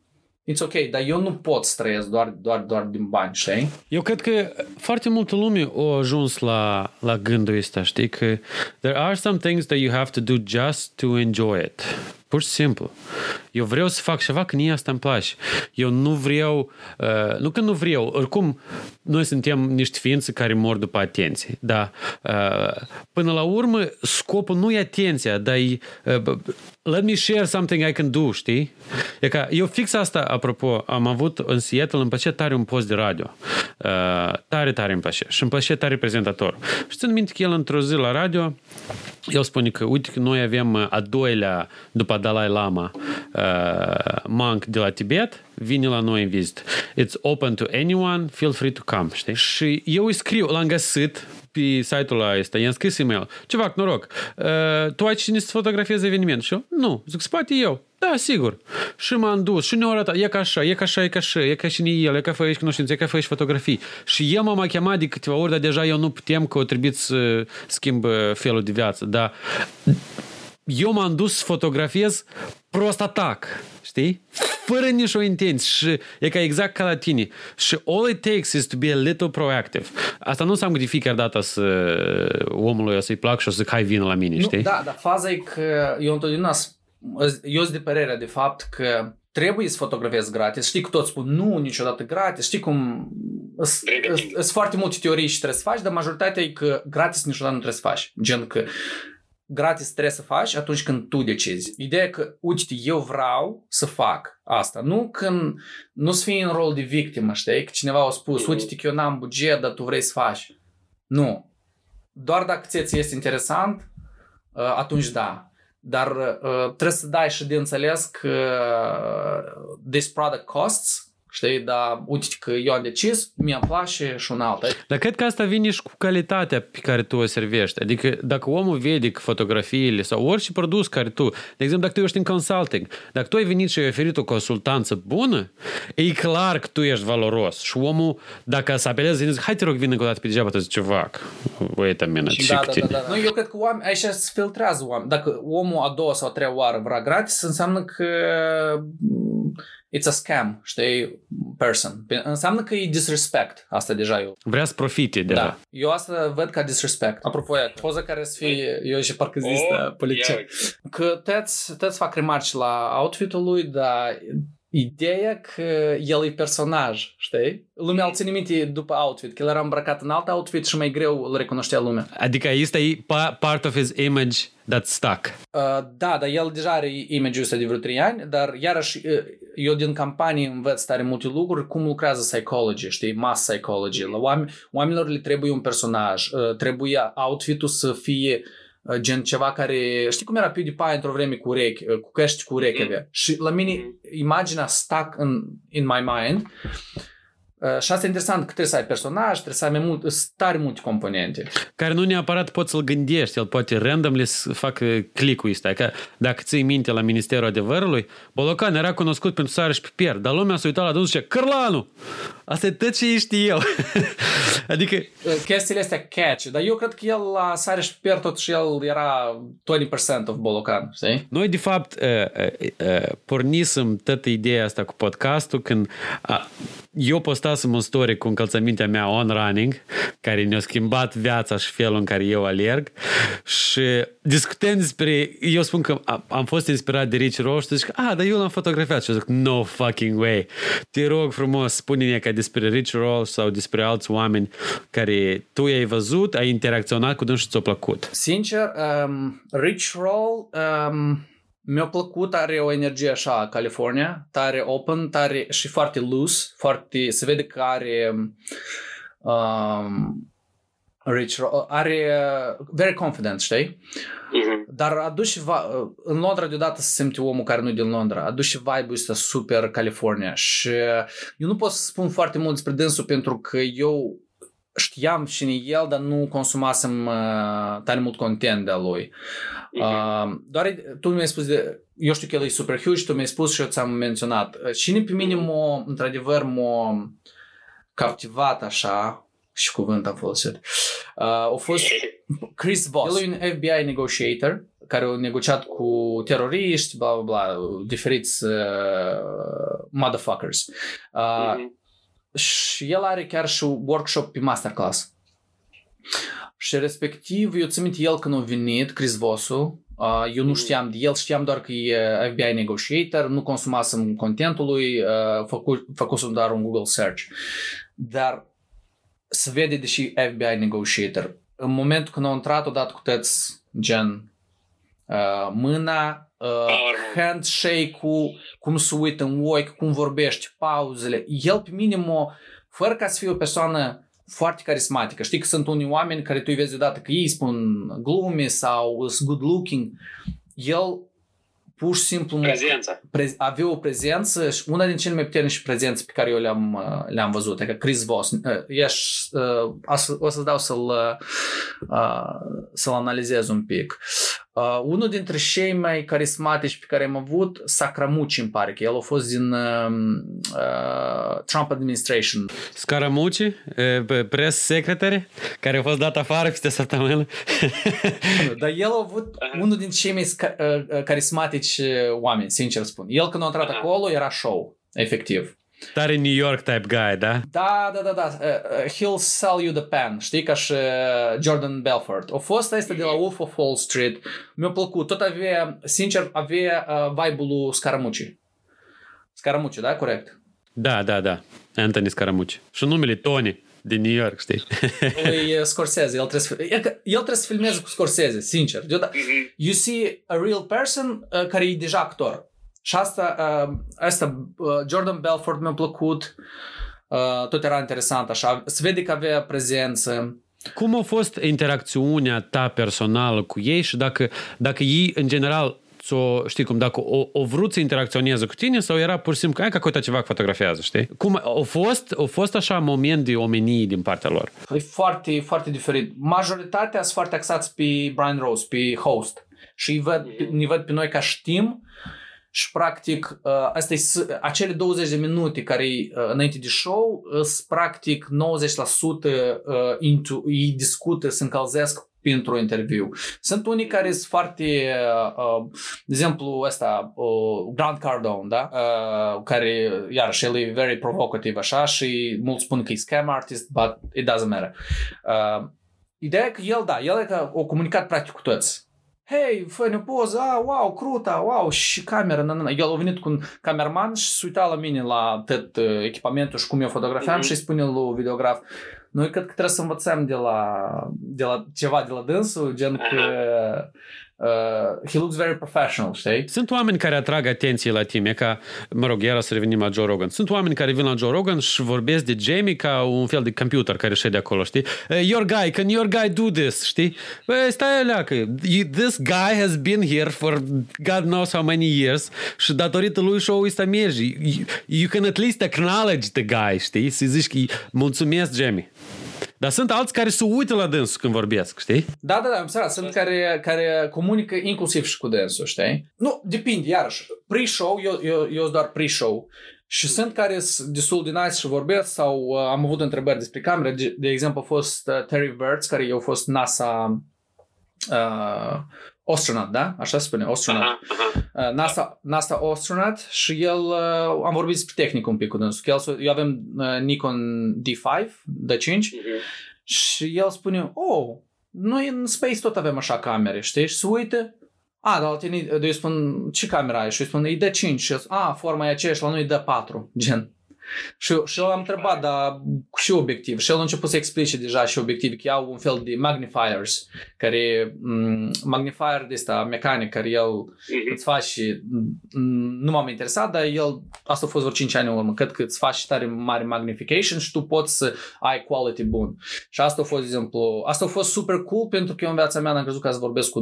It's ok, dar eu nu pot să trăiesc doar, doar, doar din bani, știi? Eu cred că foarte multă lume a ajuns la, la gândul ăsta, știi? Că there are some things that you have to do just to enjoy it. Pur și simplu. Eu vreau să fac ceva când asta îmi place. Eu nu vreau, uh, nu că nu vreau, oricum noi suntem niște ființe care mor după atenție. Da. Uh, până la urmă, scopul nu e atenția, dar e uh, let me share something I can do, știi? E ca, eu fix asta, apropo, am avut în Seattle, îmi plăcea tare un post de radio. Uh, tare, tare îmi plăcea. Și îmi plăcea tare prezentator. Și țin minte că el într-o zi la radio, el spune că, uite că noi avem a doilea, după Dalai Lama, uh, monk de la Tibet, vine la noi în vizită. It's open to anyone, feel free to come, știi? Și eu îi scriu, l-am găsit pe site-ul ăsta, i-am scris e-mail. Ceva, noroc, uh, tu ai cine să fotografieze eveniment? Și eu, nu, zic, spate eu. Da, sigur. Și m-am dus și ne-au arătat, e ca așa, e ca așa, e ca așa, e ca și el, e ca fă cunoștințe, e ca fă fotografii. Și el m-a chemat de câteva ori, dar deja eu nu putem că o trebuie să schimb felul de viață. Dar eu m-am dus să fotografiez prost atac, știi? Fără nicio intenție și e ca exact ca la tine. Și all it takes is to be a little proactive. Asta nu înseamnă că de fiecare dată să omului o să-i plac și o să zic hai vină la mine, știi? Nu, da, dar faza e că eu întotdeauna eu sunt de părere de fapt că trebuie să fotografiezi gratis. Știi că toți spun nu, niciodată gratis. Știi cum sunt foarte multe teorii și trebuie să faci, dar majoritatea e că gratis niciodată nu trebuie să faci. Gen că gratis trebuie să faci atunci când tu decizi. Ideea că, uite, eu vreau să fac asta. Nu când, nu să fii în rol de victimă, știi? Că cineva a spus, uite că eu n-am buget, dar tu vrei să faci. Nu. Doar dacă ți este interesant, uh, atunci da. Dar uh, trebuie să dai și de înțeles că uh, this product costs Știi, dar uite că eu am decis, mi-a place și un altă. Dar cred că asta vine și cu calitatea pe care tu o servești. Adică dacă omul vede că fotografiile sau orice produs care tu, de exemplu, dacă tu ești în consulting, dacă tu ai venit și ai oferit o consultanță bună, e clar că tu ești valoros. Și omul, dacă să apeleze, zice, hai te rog, vină încă o dată pe degeaba, tu zice, vac, wait a minute, da, da, da, da, da. Nu, eu cred că oameni, aici se filtrează oameni. Dacă omul a doua sau a treia oară vrea gratis, înseamnă că it's a scam, știi, person. Înseamnă că e disrespect. Asta deja eu. Vrea să profite deja. Da. Eu asta văd ca disrespect. Apropo, iată, poza care să fie, eu și parcă zis oh, poliție. Că tăți, tăți fac remarci la outfit-ul lui, dar ideea că el e personaj, știi? Lumea îl ține minte după outfit, că el era îmbrăcat în alt outfit și mai greu îl recunoștea lumea. Adică este e part of his image that stuck. Uh, da, dar el deja are image-ul ăsta de vreo 3 ani, dar iarăși uh, eu din campanie învăț tare multe lucruri, cum lucrează psychology, știi, mass psychology. La oameni, oamenilor le trebuie un personaj, uh, trebuie outfit-ul să fie uh, Uh, gen ceva care, știi cum era PewDiePie într-o vreme cu urechi, uh, cu căști cu urechi avea. Mm. Și la mine mm. imaginea stuck in, in my mind Uh, și asta e interesant că trebuie să ai personaj, trebuie să ai mai mult, tare multe componente. Care nu neapărat poți să-l gândești, el poate randomly să facă clicul ăsta. Că dacă ții minte la Ministerul Adevărului, Bolocan era cunoscut pentru sare și piper, dar lumea s-a uitat la dânsul și zice, Cărlanu! Asta e tot ce știe el. adică... Uh, chestiile astea catch, dar eu cred că el la sare și piper totuși el era 20% of Bolocan, știi? Noi, de fapt, pornisem toată ideea asta cu podcastul când eu postasem un story cu încălțămintea mea on running, care ne-a schimbat viața și felul în care eu alerg și discutând despre, eu spun că am fost inspirat de Rich Roll și zic, ah, dar eu l-am fotografiat și zic, no fucking way. Te rog frumos, spune-ne ca despre Rich Roll sau despre alți oameni care tu i-ai văzut, ai interacționat cu dânsul și ți-a plăcut. Sincer, um, Rich Roll um, mi-a plăcut, are o energie așa, California, tare open, tare și foarte loose, foarte, se vede că are um, rich, are uh, very confident, știi? Uh-huh. Dar aduce, în Londra deodată se simte omul care nu e din Londra, aduce vibe-ul ăsta super California și eu nu pot să spun foarte mult despre dânsul pentru că eu știam și în el, dar nu consumasem uh, tare mult content de lui. Uh, doar tu mi-ai spus de, eu știu că el e super huge, tu mi-ai spus și eu ți-am menționat. Cine pe mine m-a, într-adevăr, m-a captivat așa, și cuvânt am folosit, uh, a fost Chris Voss. El e un FBI negotiator care a negociat cu teroriști, bla bla bla, diferiți uh, motherfuckers. Uh, mm-hmm și el are chiar și workshop pe masterclass. Și respectiv, eu țin minte el când a venit, Chris Vosu, uh, eu nu mm. știam de el, știam doar că e FBI negotiator, nu consumasem contentul lui, uh, făcu, făcusem doar un Google search. Dar se vede deși FBI negotiator. În momentul când a intrat odată cu tăți gen uh, mâna, uh, handshake-ul, cum se uită în ochi, cum vorbește, pauzele. El pe mine mă, fără ca să fie o persoană foarte carismatică. Știi că sunt unii oameni care tu îi vezi deodată că ei spun glume sau sunt good looking. El pur și simplu prezența. Pre, avea o prezență și una din cele mai puternice prezențe pe care eu le-am, le-am văzut, adică Chris Voss. Ești, o să dau să-l, să-l analizez un pic. Uh, unul dintre cei mai carismatici pe care am avut, Sacramucci, îmi pare că el a fost din uh, Trump administration. Scaramucci, press secretary, care a fost dat afară peste săptămână. Dar el a avut unul din cei mai carismatici oameni, sincer spun. El când a intrat acolo era show, efectiv. Tare New York type guy, da? Da, da, da, da. Uh, he'll sell you the pen, știi, ca și Jordan Belfort. A fost asta de la Wolf of Wall Street. Mi-a plăcut. Tot avea, sincer, avea uh, vibe-ul lui Scaramucci. Scaramucci, da? Corect? Da, da, da. Anthony Scaramucci. Și numele Tony din New York, știi? Lui Scorsese, el trebuie, să, el, el trebuie să filmeze cu Scorsese, sincer. You see a real person uh, care e deja actor. Și asta, uh, asta uh, Jordan Belfort mi-a plăcut, uh, tot era interesant așa, se vede că avea prezență. Cum a fost interacțiunea ta personală cu ei și dacă, dacă ei, în general, o, știi cum, dacă o, o vrut să interacționeze cu tine sau era pur și simplu, hai că uite ceva fotografiază, știi? Cum, a fost, a fost așa moment de omenie din partea lor? E foarte, foarte diferit. Majoritatea sunt foarte axați pe Brian Rose, pe host. Și îi văd, ne văd pe noi ca știm și practic uh, asta e acele 20 de minute care uh, înainte de show sunt practic 90% into, ei discută, se încălzesc pentru interviu. Sunt unii care sunt foarte, uh, de exemplu, ăsta, uh, Grant Cardone, da? Uh, care, iarăși, el e very provocative așa și mulți spun că e scam artist, but it doesn't matter. Uh, ideea e că el, da, el e că a comunicat practic cu toți hei, fă-ne poză, a, wow, cruta, wow, și camera, na, na, na. El a venit cu un cameraman și se uita la mine la tot uh, echipamentul și cum eu fotografiam mm-hmm. și îi spune lui videograf, noi cred că trebuie să învățăm de la, de la ceva de la dânsul, gen că uh, he looks very professional, știi? Sunt oameni care atrag atenție la tine, ca, mă rog, iară să revenim la Joe Rogan. Sunt oameni care vin la Joe Rogan și vorbesc de Jamie ca un fel de computer care șede acolo, știi? Uh, your guy, can your guy do this, știi? Bă, stai aleacă. This guy has been here for God knows how many years și datorită lui show-ul ăsta merge. You, you can at least acknowledge the guy, știi? Să zici că mulțumesc, Jamie. Dar sunt alți care se uită la dânsul când vorbesc, știi? Da, da, da, am înțeles. Sunt care, care comunică inclusiv și cu dânsul, știi? Nu, depinde, iarăși. Pre-show, eu, eu, eu doar pre-show. Și sunt care sunt destul de nice și vorbesc sau uh, am avut întrebări despre camere. De, de exemplu, a fost uh, Terry Virts, care eu a fost NASA uh, astronaut, da? Așa se spune, astronaut. Aha, aha. Uh, NASA, NASA astronaut și el, uh, am vorbit despre tehnică un pic cu dânsul. că El, eu avem uh, Nikon D5, D5 Mhm. și el spune, oh, noi în Space tot avem așa camere, știi? Și se uită, a, dar la tine, eu spun, ce camera ai? Și eu spun, e D5. Și eu spun, a, forma e aceeași, la noi e D4, gen. Și, și eu l-am întrebat, dar cu și obiectiv. Și el a început să explice deja și obiective, că au un fel de magnifiers, care, m- magnifier de ăsta mecanic, care el Mhm. îți faci și m, nu m-am interesat, dar el, asta a fost vreo 5 ani în urmă, cred că îți faci tare mare magnification și tu poți să ai quality bun. Și asta a fost, de exemplu, asta a fost super cool pentru că eu în viața mea n-am crezut ca să vorbesc cu...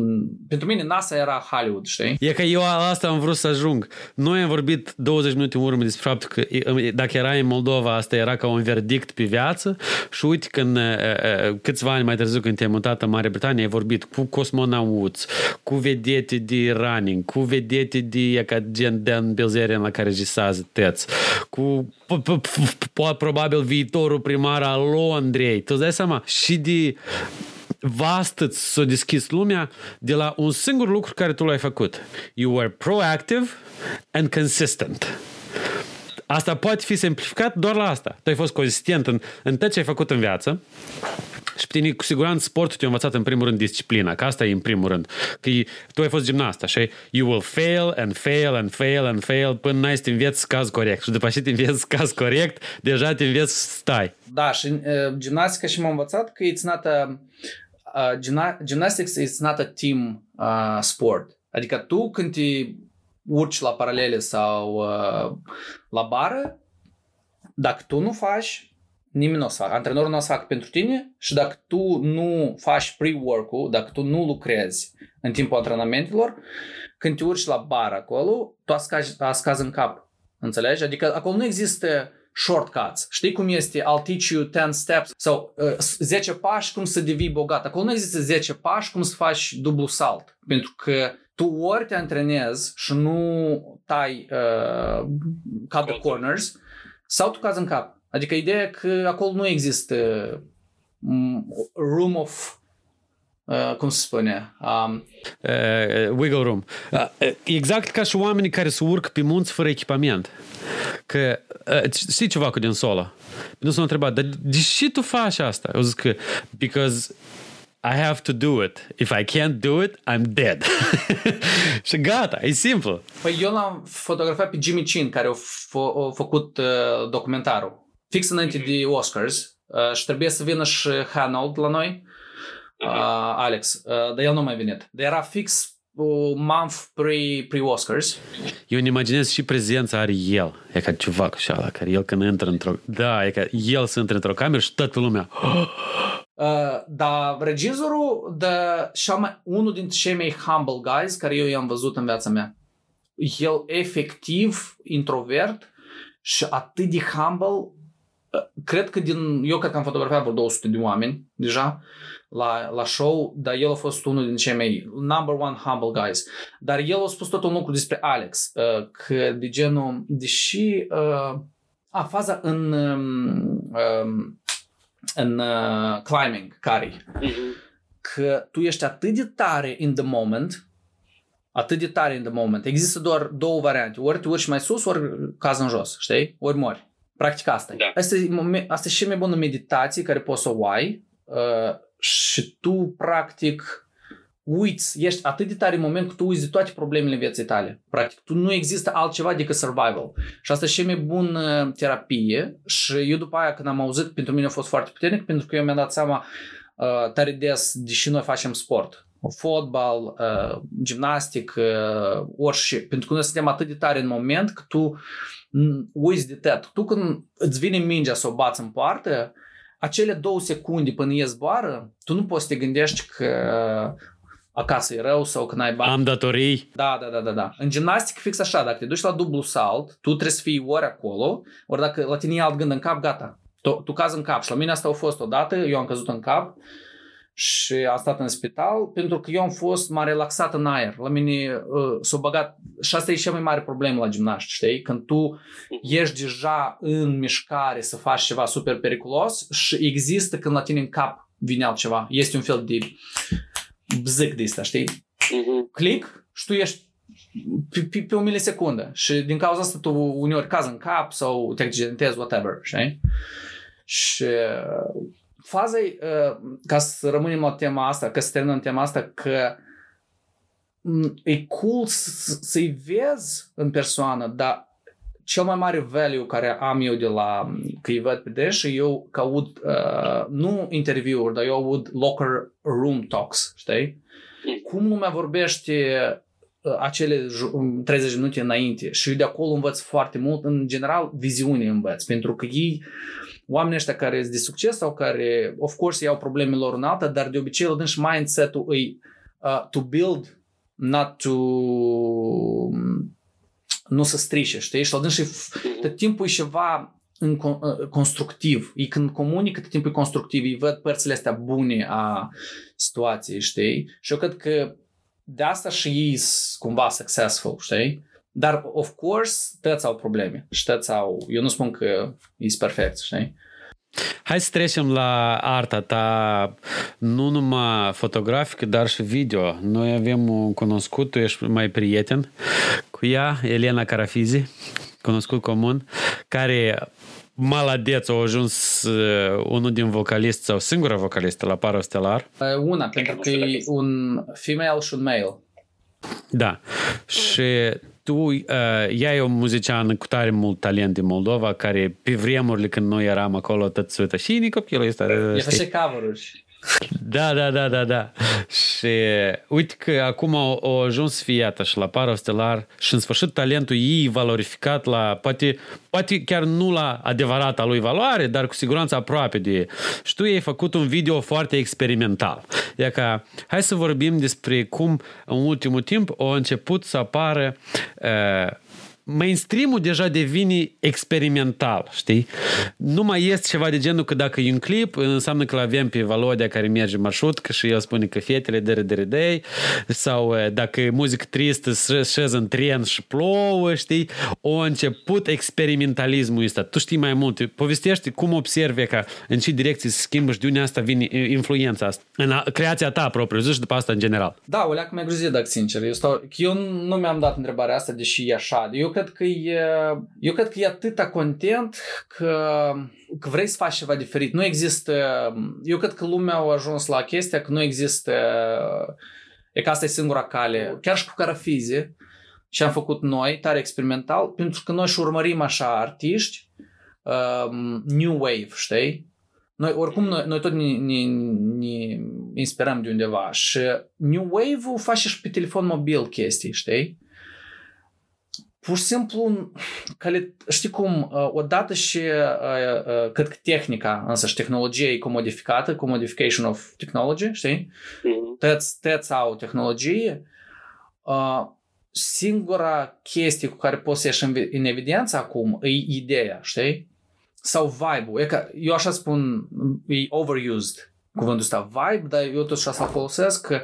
Pentru mine NASA era Hollywood, știi? E că eu la asta am vrut să ajung. Noi am vorbit 20 minute în urmă despre faptul că e, dacă era în Moldova, asta era ca un verdict pe viață și uite când e, e, câțiva ani mai târziu când te-ai mutat în Marea Britanie, ai vorbit cu cosmonauți, cu vedete de running, cu vedete de e ca gen Dan Bilzerian la care jisează tăți, cu p- p- p- p- probabil viitorul primar al Londrei, tu îți dai seama? Și de vast s-a deschis lumea de la un singur lucru care tu l-ai făcut. You were proactive and consistent. Asta poate fi simplificat doar la asta. Tu ai fost consistent în, în tot ce ai făcut în viață și pe tine, cu siguranță, sportul te-a învățat în primul rând disciplina, că asta e în primul rând. Că e, tu ai fost gimnast, așa? You will fail and fail and fail and fail până n-ai să te înveți caz corect. Și după ce te înveți caz corect, deja te înveți să stai. Da, și uh, gimnastica și m-am învățat că it's not a, uh, gymna- gymnastics is not a team uh, sport. Adică tu când te urci la paralele sau uh, la bară, dacă tu nu faci, nimeni nu o să facă. Antrenorul nu o să facă pentru tine și dacă tu nu faci pre-work-ul, dacă tu nu lucrezi în timpul antrenamentelor, când te urci la bar acolo, tu ascazi, ascazi în cap. Înțelegi? Adică acolo nu există shortcuts. Știi cum este I'll teach you 10 steps sau uh, 10 pași cum să devii bogat. Acolo nu există 10 pași cum să faci dublu salt. Pentru că tu ori te antrenezi și nu tai uh, cut the corners sau tu cazi în cap. Adică ideea că acolo nu există um, room of uh, cum se spune um, uh, wiggle room. Uh, exact ca și oamenii care se urc pe munți fără echipament. Că uh, știi ceva cu din solo? Nu s-a întrebat, dar de ce tu faci asta? Eu zic că, because I have to do it. If I can't do it, I'm dead. și gata, e simplu. Păi eu l-am fotografiat pe Jimmy Chin, care a, f- a făcut uh, documentarul. Fix înainte de Oscars. Uh, și trebuie să vină și Hanold la noi, uh, Alex. Uh, dar el nu mai venit. Dar era fix un month pre, pre-Oscars. Eu îmi imaginez și prezența are el. E ca ceva cu așa, care el când intră într-o... Da, e ca el să intre într-o cameră și toată lumea... Uh, dar regizorul de cea mai, unul dintre cei mai humble guys care eu i-am văzut în viața mea. El efectiv introvert și atât de humble uh, cred că din, eu cred că am fotografiat vreo 200 de oameni deja la, la show, dar el a fost unul din cei mai number one humble guys. Dar el a spus tot un lucru despre Alex, uh, că de genul, deși uh, a, faza în um, um, în uh, climbing, care că tu ești atât de tare in the moment, atât de tare in the moment. Există doar două variante. Ori te urci mai sus, ori cazi în jos, știi? Ori mori. Practic asta e. Da. Asta, e, momen- asta e cea mai bună meditație care poți să o ai uh, și tu, practic, uiți, ești atât de tare în moment că tu uiți de toate problemele vieții tale. Practic, tu nu există altceva decât survival. Și asta e cea mai bună terapie și eu după aia când am auzit, pentru mine a fost foarte puternic pentru că eu mi-am dat seama uh, tare des, deși noi facem sport, fotbal, uh, gimnastic, uh, orice, pentru că noi suntem atât de tare în moment că tu uiți de tot. Tu când îți vine mingea să o bați în poartă, acele două secunde până e zboară, tu nu poți să te gândești că acasă e rău sau că n-ai bani. Am datorii. Da, da, da, da, da. În gimnastică fix așa, dacă te duci la dublu salt, tu trebuie să fii ori acolo, ori dacă la tine e alt gând în cap, gata. Tu, tu cazi în cap. Și la mine asta a fost odată, eu am căzut în cap și am stat în spital pentru că eu am fost, m-am relaxat în aer. La mine uh, s-a băgat, și asta e cea mai mare problemă la gimnaști, știi? Când tu ești deja în mișcare să faci ceva super periculos și există când la tine în cap vine altceva. Este un fel de bzic de asta, știi? Uh-huh. Click și tu ești pe, pe, pe o milisecundă și din cauza asta tu uneori cazi în cap sau te accidentezi, whatever, știi? Și faza e, uh, ca să rămânem la tema asta, că să terminăm tema asta, că e cool să-i vezi în persoană, dar cel mai mare value care am eu de la că îi văd pe deși, eu că aud uh, nu interviuri, dar eu aud locker room talks, știi? Cum lumea vorbește uh, acele 30 minute înainte și de acolo învăț foarte mult, în general viziune învăț, pentru că ei oamenii ăștia care sunt de succes sau care, of course, iau problemele lor în alta, dar de obicei la și mindset-ul e uh, to build, not to nu să strice, știi? Și la și tot timpul e ceva în, uh, constructiv. E când comunică, tot timpul e constructiv. Ei văd părțile astea bune a situației, știi? Și eu cred că de asta și ei sunt cumva successful, știi? Dar, of course, toți au probleme și toți au... Eu nu spun că e perfect, știi? Hai să trecem la arta ta, nu numai fotografică, dar și video. Noi avem un cunoscut, tu ești mai prieten cu ea, Elena Carafizi, cunoscut comun, care maladeț a ajuns uh, unul din vocaliști sau singura vocalistă la Paro Stelar. Una, pentru că e un female și un male. Da. Și tu, uh, ea e o muziciană cu tare mult talent din Moldova, care pe vremurile când noi eram acolo, tot suita. Și nici copilul ăsta. E face cover-uri. Da, da, da, da, da. Și uite că acum au ajuns să fie iată și la Paro Stelar și în sfârșit talentul ei valorificat la, poate, poate chiar nu la adevărata lui valoare, dar cu siguranță aproape de ei. Și tu ai făcut un video foarte experimental. E ca, hai să vorbim despre cum în ultimul timp au început să apară uh, mainstream-ul deja devine experimental, știi? Nu mai este ceva de genul că dacă e un clip, înseamnă că l-avem pe Valodea care merge marșrutcă și el spune că fetele de de de sau dacă e muzică tristă, șez în tren și plouă, știi? O început experimentalismul ăsta. Tu știi mai multe. Povestește cum observi că în ce direcție se schimbă și de unde asta vine influența asta. În creația ta propriu, zici după asta în general. Da, o leacă mi-a gruzit, dacă sincer. Eu, stau, eu nu mi-am dat întrebarea asta, deși e așa. Eu cred că e, eu cred că e atâta content că, că vrei să faci ceva diferit. Nu există, eu cred că lumea a ajuns la chestia că nu există, e că asta e singura cale. Chiar și cu carafize, ce am făcut noi, tare experimental, pentru că noi și urmărim așa artiști, um, new wave, știi? Noi, oricum, noi, noi tot ne, ne, ne inspirăm de undeva și New Wave-ul face și pe telefon mobil chestii, știi? Pur și simplu, cali, știi cum, uh, odată și uh, uh, cât tehnica, însă și tehnologia e comodificată, comodification of technology, știi? Mm-hmm. Tăți au tehnologie, singura chestie cu care poți să ieși în, în evidență acum e ideea, știi? Sau vibe-ul. E că, eu așa spun, e overused cuvântul ăsta, vibe, dar eu tot așa să folosesc că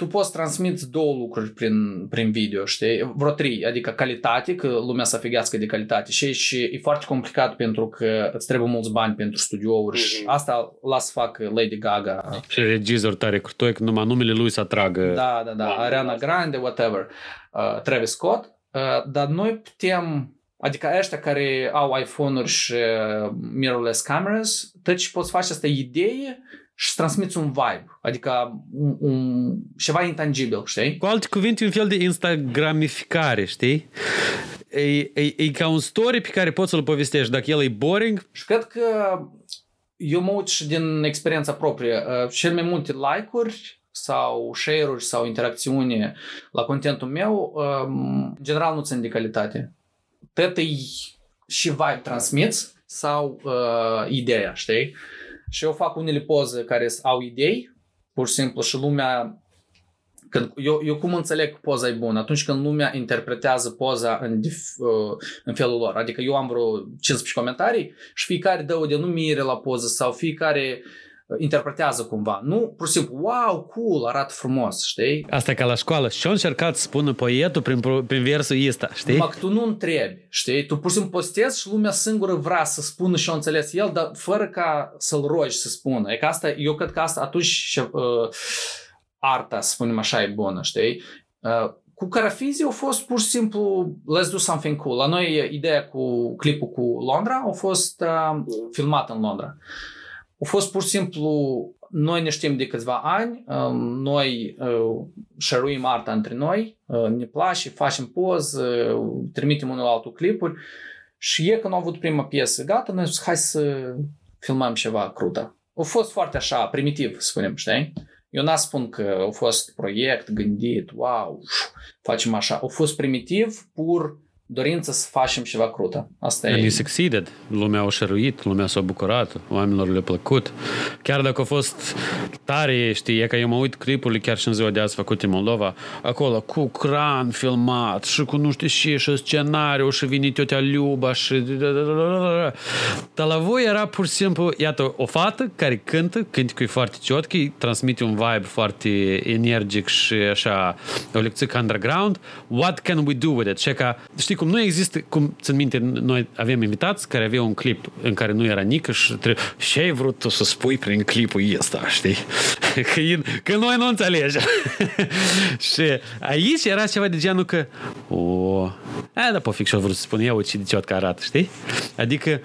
tu poți transmiți două lucruri prin, prin video, știi? Vreo trei, adică calitate, că lumea să fighească de calitate și, și e foarte complicat pentru că îți trebuie mulți bani pentru studiouri mm-hmm. și asta las fac Lady Gaga. Și regizor tare crutoi, că numai numele lui să atragă. Da, da, da, da Ariana Grande, whatever, uh, Travis Scott, uh, dar noi putem Adică ăștia care au iPhone-uri și uh, mirrorless cameras, tăci poți face asta idee și transmiți un vibe, adică un, un, ceva intangibil, știi? Cu alte cuvinte, un fel de instagramificare, știi? E, e, e ca un story pe care poți să-l povestești dacă el e boring. Și cred că eu mă uit și din experiența proprie. Uh, cel mai multe like-uri sau share-uri sau interacțiune la contentul meu, um, în general nu țin de calitate. Tot e și vibe transmiți sau uh, ideea, știi? Și eu fac unele poze care au idei, pur și simplu, și lumea când, eu, eu cum înțeleg poza e bună? Atunci când lumea interpretează poza în, uh, în felul lor. Adică eu am vreo 15 comentarii și fiecare dă o denumire la poză sau fiecare uh, interpretează cumva. Nu, pur și simplu, wow, cool, arată frumos, știi? Asta e ca la școală. Și a încercat să spună poetul prin, prin versul ăsta, știi? Numai că tu nu întrebi, știi? Tu pur și simplu postezi și lumea singură vrea să spună și o înțeles el, dar fără ca să-l rogi să spună. E că asta, eu cred că asta atunci uh, arta, să spunem așa, e bună, știi? Uh, cu Carafizii au fost pur și simplu let's do something cool. La noi ideea cu clipul cu Londra a fost uh, filmat în Londra. A fost pur și simplu noi ne știm de câțiva ani, uh, noi uh, share arta între noi, uh, ne place, facem poz, uh, trimitem unul altul clipuri și e când au avut prima piesă gata, noi zis, hai să filmăm ceva crută. A fost foarte așa, primitiv, spunem, știi? Eu n-a spun că a fost proiect gândit, wow, facem așa. A fost primitiv, pur dorință să facem ceva crută. Asta And e. you succeeded. Lumea a șăruit, lumea s-a bucurat, oamenilor le-a plăcut. Chiar dacă a fost tare, știi, e că eu mă uit clipurile chiar și în ziua de azi făcute în Moldova, acolo cu cran filmat și cu nu știu ce, și scenariu și vine tiotea Liuba și... Dar la voi era pur și simplu, iată, o fată care cântă, cânticul e foarte ciotchi, transmite un vibe foarte energic și așa, o lecție underground. What can we do with it? Și ca, știi cum nu există, cum țin minte, noi avem invitați care aveau un clip în care nu era nică și trebuie, ce ai vrut tu să spui prin clipul ăsta, știi? Că, că noi nu înțelegem. și aici era ceva de genul că, o, a, da, pofic și-o vrut să spun eu ce de ce arată, știi? Adică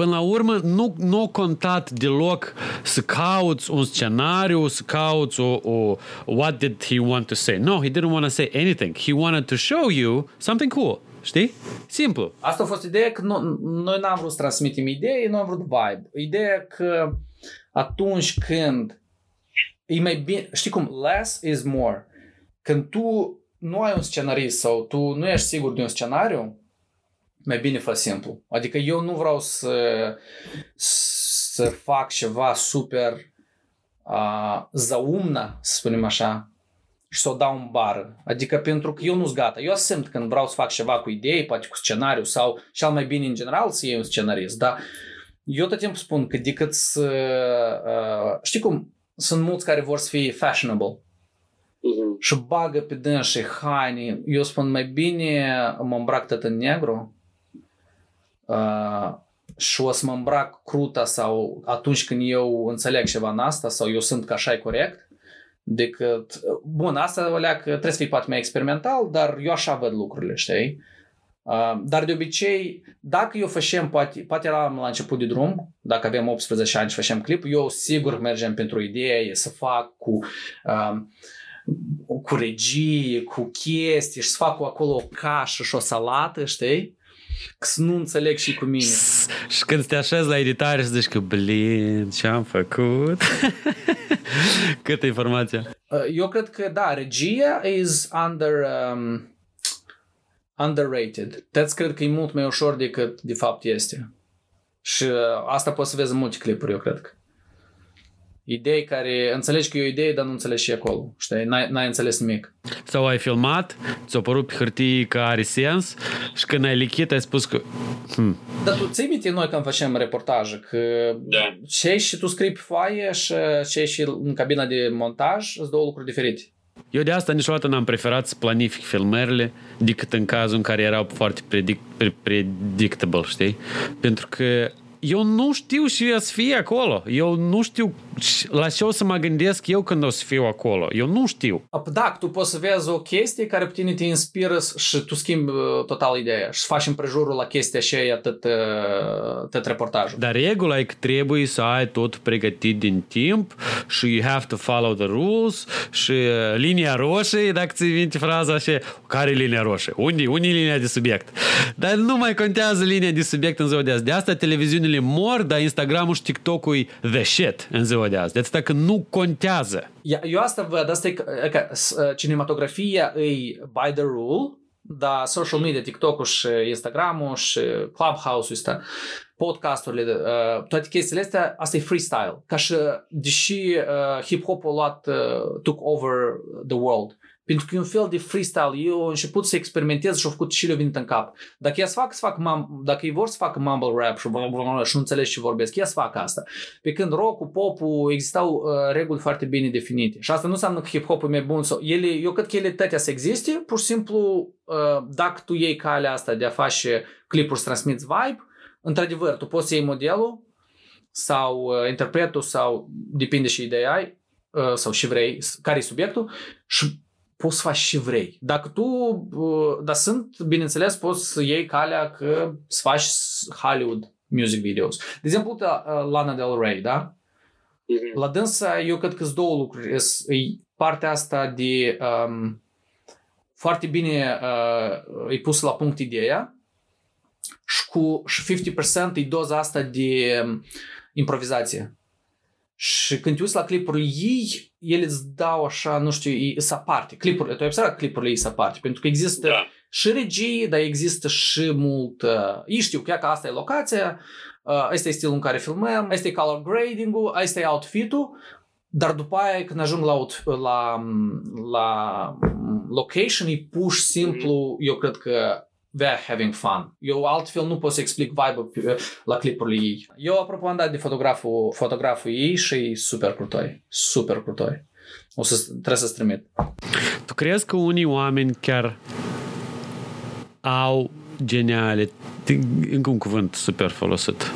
până la urmă nu, nu a contat deloc să cauți un scenariu, să cauți o, o what did he want to say. No, he didn't want to say anything. He wanted to show you something cool. Știi? Simplu. Asta a fost ideea că nu, noi n-am vrut să transmitem idei, noi am vrut vibe. Ideea că atunci când e mai bine, știi cum, less is more. Când tu nu ai un scenarist sau tu nu ești sigur de un scenariu, mai bine fă simplu. Adică eu nu vreau să, să fac ceva super uh, zaumna, să spunem așa, și să o dau în bară. Adică pentru că eu nu-s gata. Eu simt când vreau să fac ceva cu idei, poate cu scenariu sau cel mai bine în general să iei un scenarist, dar eu tot timpul spun că decât să... Uh, știi cum? Sunt mulți care vor să fie fashionable Mhm. și bagă pe dânsii haine. Eu spun mai bine mă îmbrac tot în negru uh, și o să mă îmbrac cruta sau atunci când eu înțeleg ceva în asta sau eu sunt că așa e corect decât, bun, asta o leac, trebuie să fii poate mai experimental, dar eu așa văd lucrurile, știi? Uh, dar de obicei, dacă eu făcem, poate, poate eram la început de drum, dacă avem 18 ani și facem clip, eu sigur mergem pentru o idee să fac cu uh, cu regie, cu chestii și să fac acolo o cașă și o salată, știi? Că să nu înțeleg și cu mine. Și când te așezi la editare și zici că, blin, ce-am făcut? Câtă informație. Uh, Eu cred că, da, regia is under, um, underrated. That's cred că e mult mai ușor decât de fapt este. Și uh, asta poți să vezi în multe clipuri, eu cred că. Idei care înțelegi că e o idee, dar nu înțelegi și acolo. Știi? N-ai, n-ai înțeles nimic. Sau ai filmat, ți-a părut pe hârtie că are sens și când ai lichit ai spus că hmm, Dar tu ți minte noi când facem reportaje că Da. ce și tu scrii pe foaie și ce și în cabina de montaj sunt două lucruri diferite. Eu de asta niciodată n-am preferat să planific filmările decât în cazul în care erau foarte predict, pre, predictable, știi? Pentru că eu nu știu și să fie acolo. Eu nu știu la ce o să mă gândesc eu când o să fiu acolo. Eu nu știu. Da, tu poți să vezi o chestie care pe tine te inspiră și tu schimbi uh, total ideea și faci împrejurul la chestia așa tot, uh, tot reportajul. Dar regula e că trebuie să ai tot pregătit din timp și you have to follow the rules și uh, linia roșie, dacă ți minte fraza așa, care e linia roșie? Unde, unde e linia de subiect? Dar nu mai contează linia de subiect în ziua de azi. De asta televiziunile mor, dar Instagramul și TikTok-ul e the shit în ziua de azi. De atâta că nu contează. Ia- Eu asta văd, asta e că, e că s- cinematografia e by the rule, dar social media, TikTok-ul și Instagram-ul și Clubhouse-ul ăsta, podcasturile, uh, toate chestiile astea, asta e freestyle. Ca și, deși uh, hip-hop-ul a luat, uh, took over the world, pentru că e un fel de freestyle. Eu am început să experimentez și au făcut și le-a venit în cap. Dacă ea să fac, să fac mum- dacă ei vor să facă mumble rap și, și nu înțeleg ce vorbesc, ea să facă asta. Pe când rock-ul, pop-ul, existau uh, reguli foarte bine definite. Și asta nu înseamnă că hip-hop e mai bun. Sau ele, eu cred că ele tătea să existe, pur și simplu, uh, dacă tu iei calea asta de a face clipuri să transmiți vibe, într-adevăr, tu poți să iei modelul sau uh, interpretul sau depinde și ideea ai, uh, sau și vrei, s- care e subiectul și poți să faci și vrei. Dacă tu, uh, dar sunt, bineînțeles, poți să iei calea că să faci Hollywood music videos. De exemplu, uite, uh, Lana Del Rey, da? Mhm. La dânsa, eu cred că sunt două lucruri. Es- E partea asta de um, foarte bine uh, e pus la punct ideea și cu și 50% e doza asta de um, improvizație. Și când te uiți la clipurile ei, ele îți dau așa, nu știu, e, e aparte. Clipurile, tu ai observat că clipurile ei aparte, pentru că există Da. și regie, dar există și mult... Uh, ei știu că, că asta e locația, uh, ăsta e stilul în care filmăm, ăsta e color grading-ul, ăsta e outfit-ul, dar după aia când ajung la, out- la, la location, e pur și simplu, eu cred că they're having fun. Eu altfel nu pot să explic vibe la clipurile ei. Eu, apropo, am dat de fotograful, fotograful ei și e super crutoi. Super crutoi. O să, trebuie să-ți trimit. Tu crezi că unii oameni chiar au genialitate, încă un cuvânt super folosit,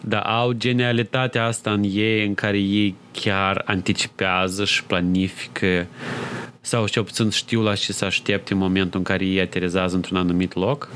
dar au genialitatea asta în ei în care ei chiar anticipează și planifică sau și puțin știu la ce să aștepte în momentul în care ei aterizează într-un anumit loc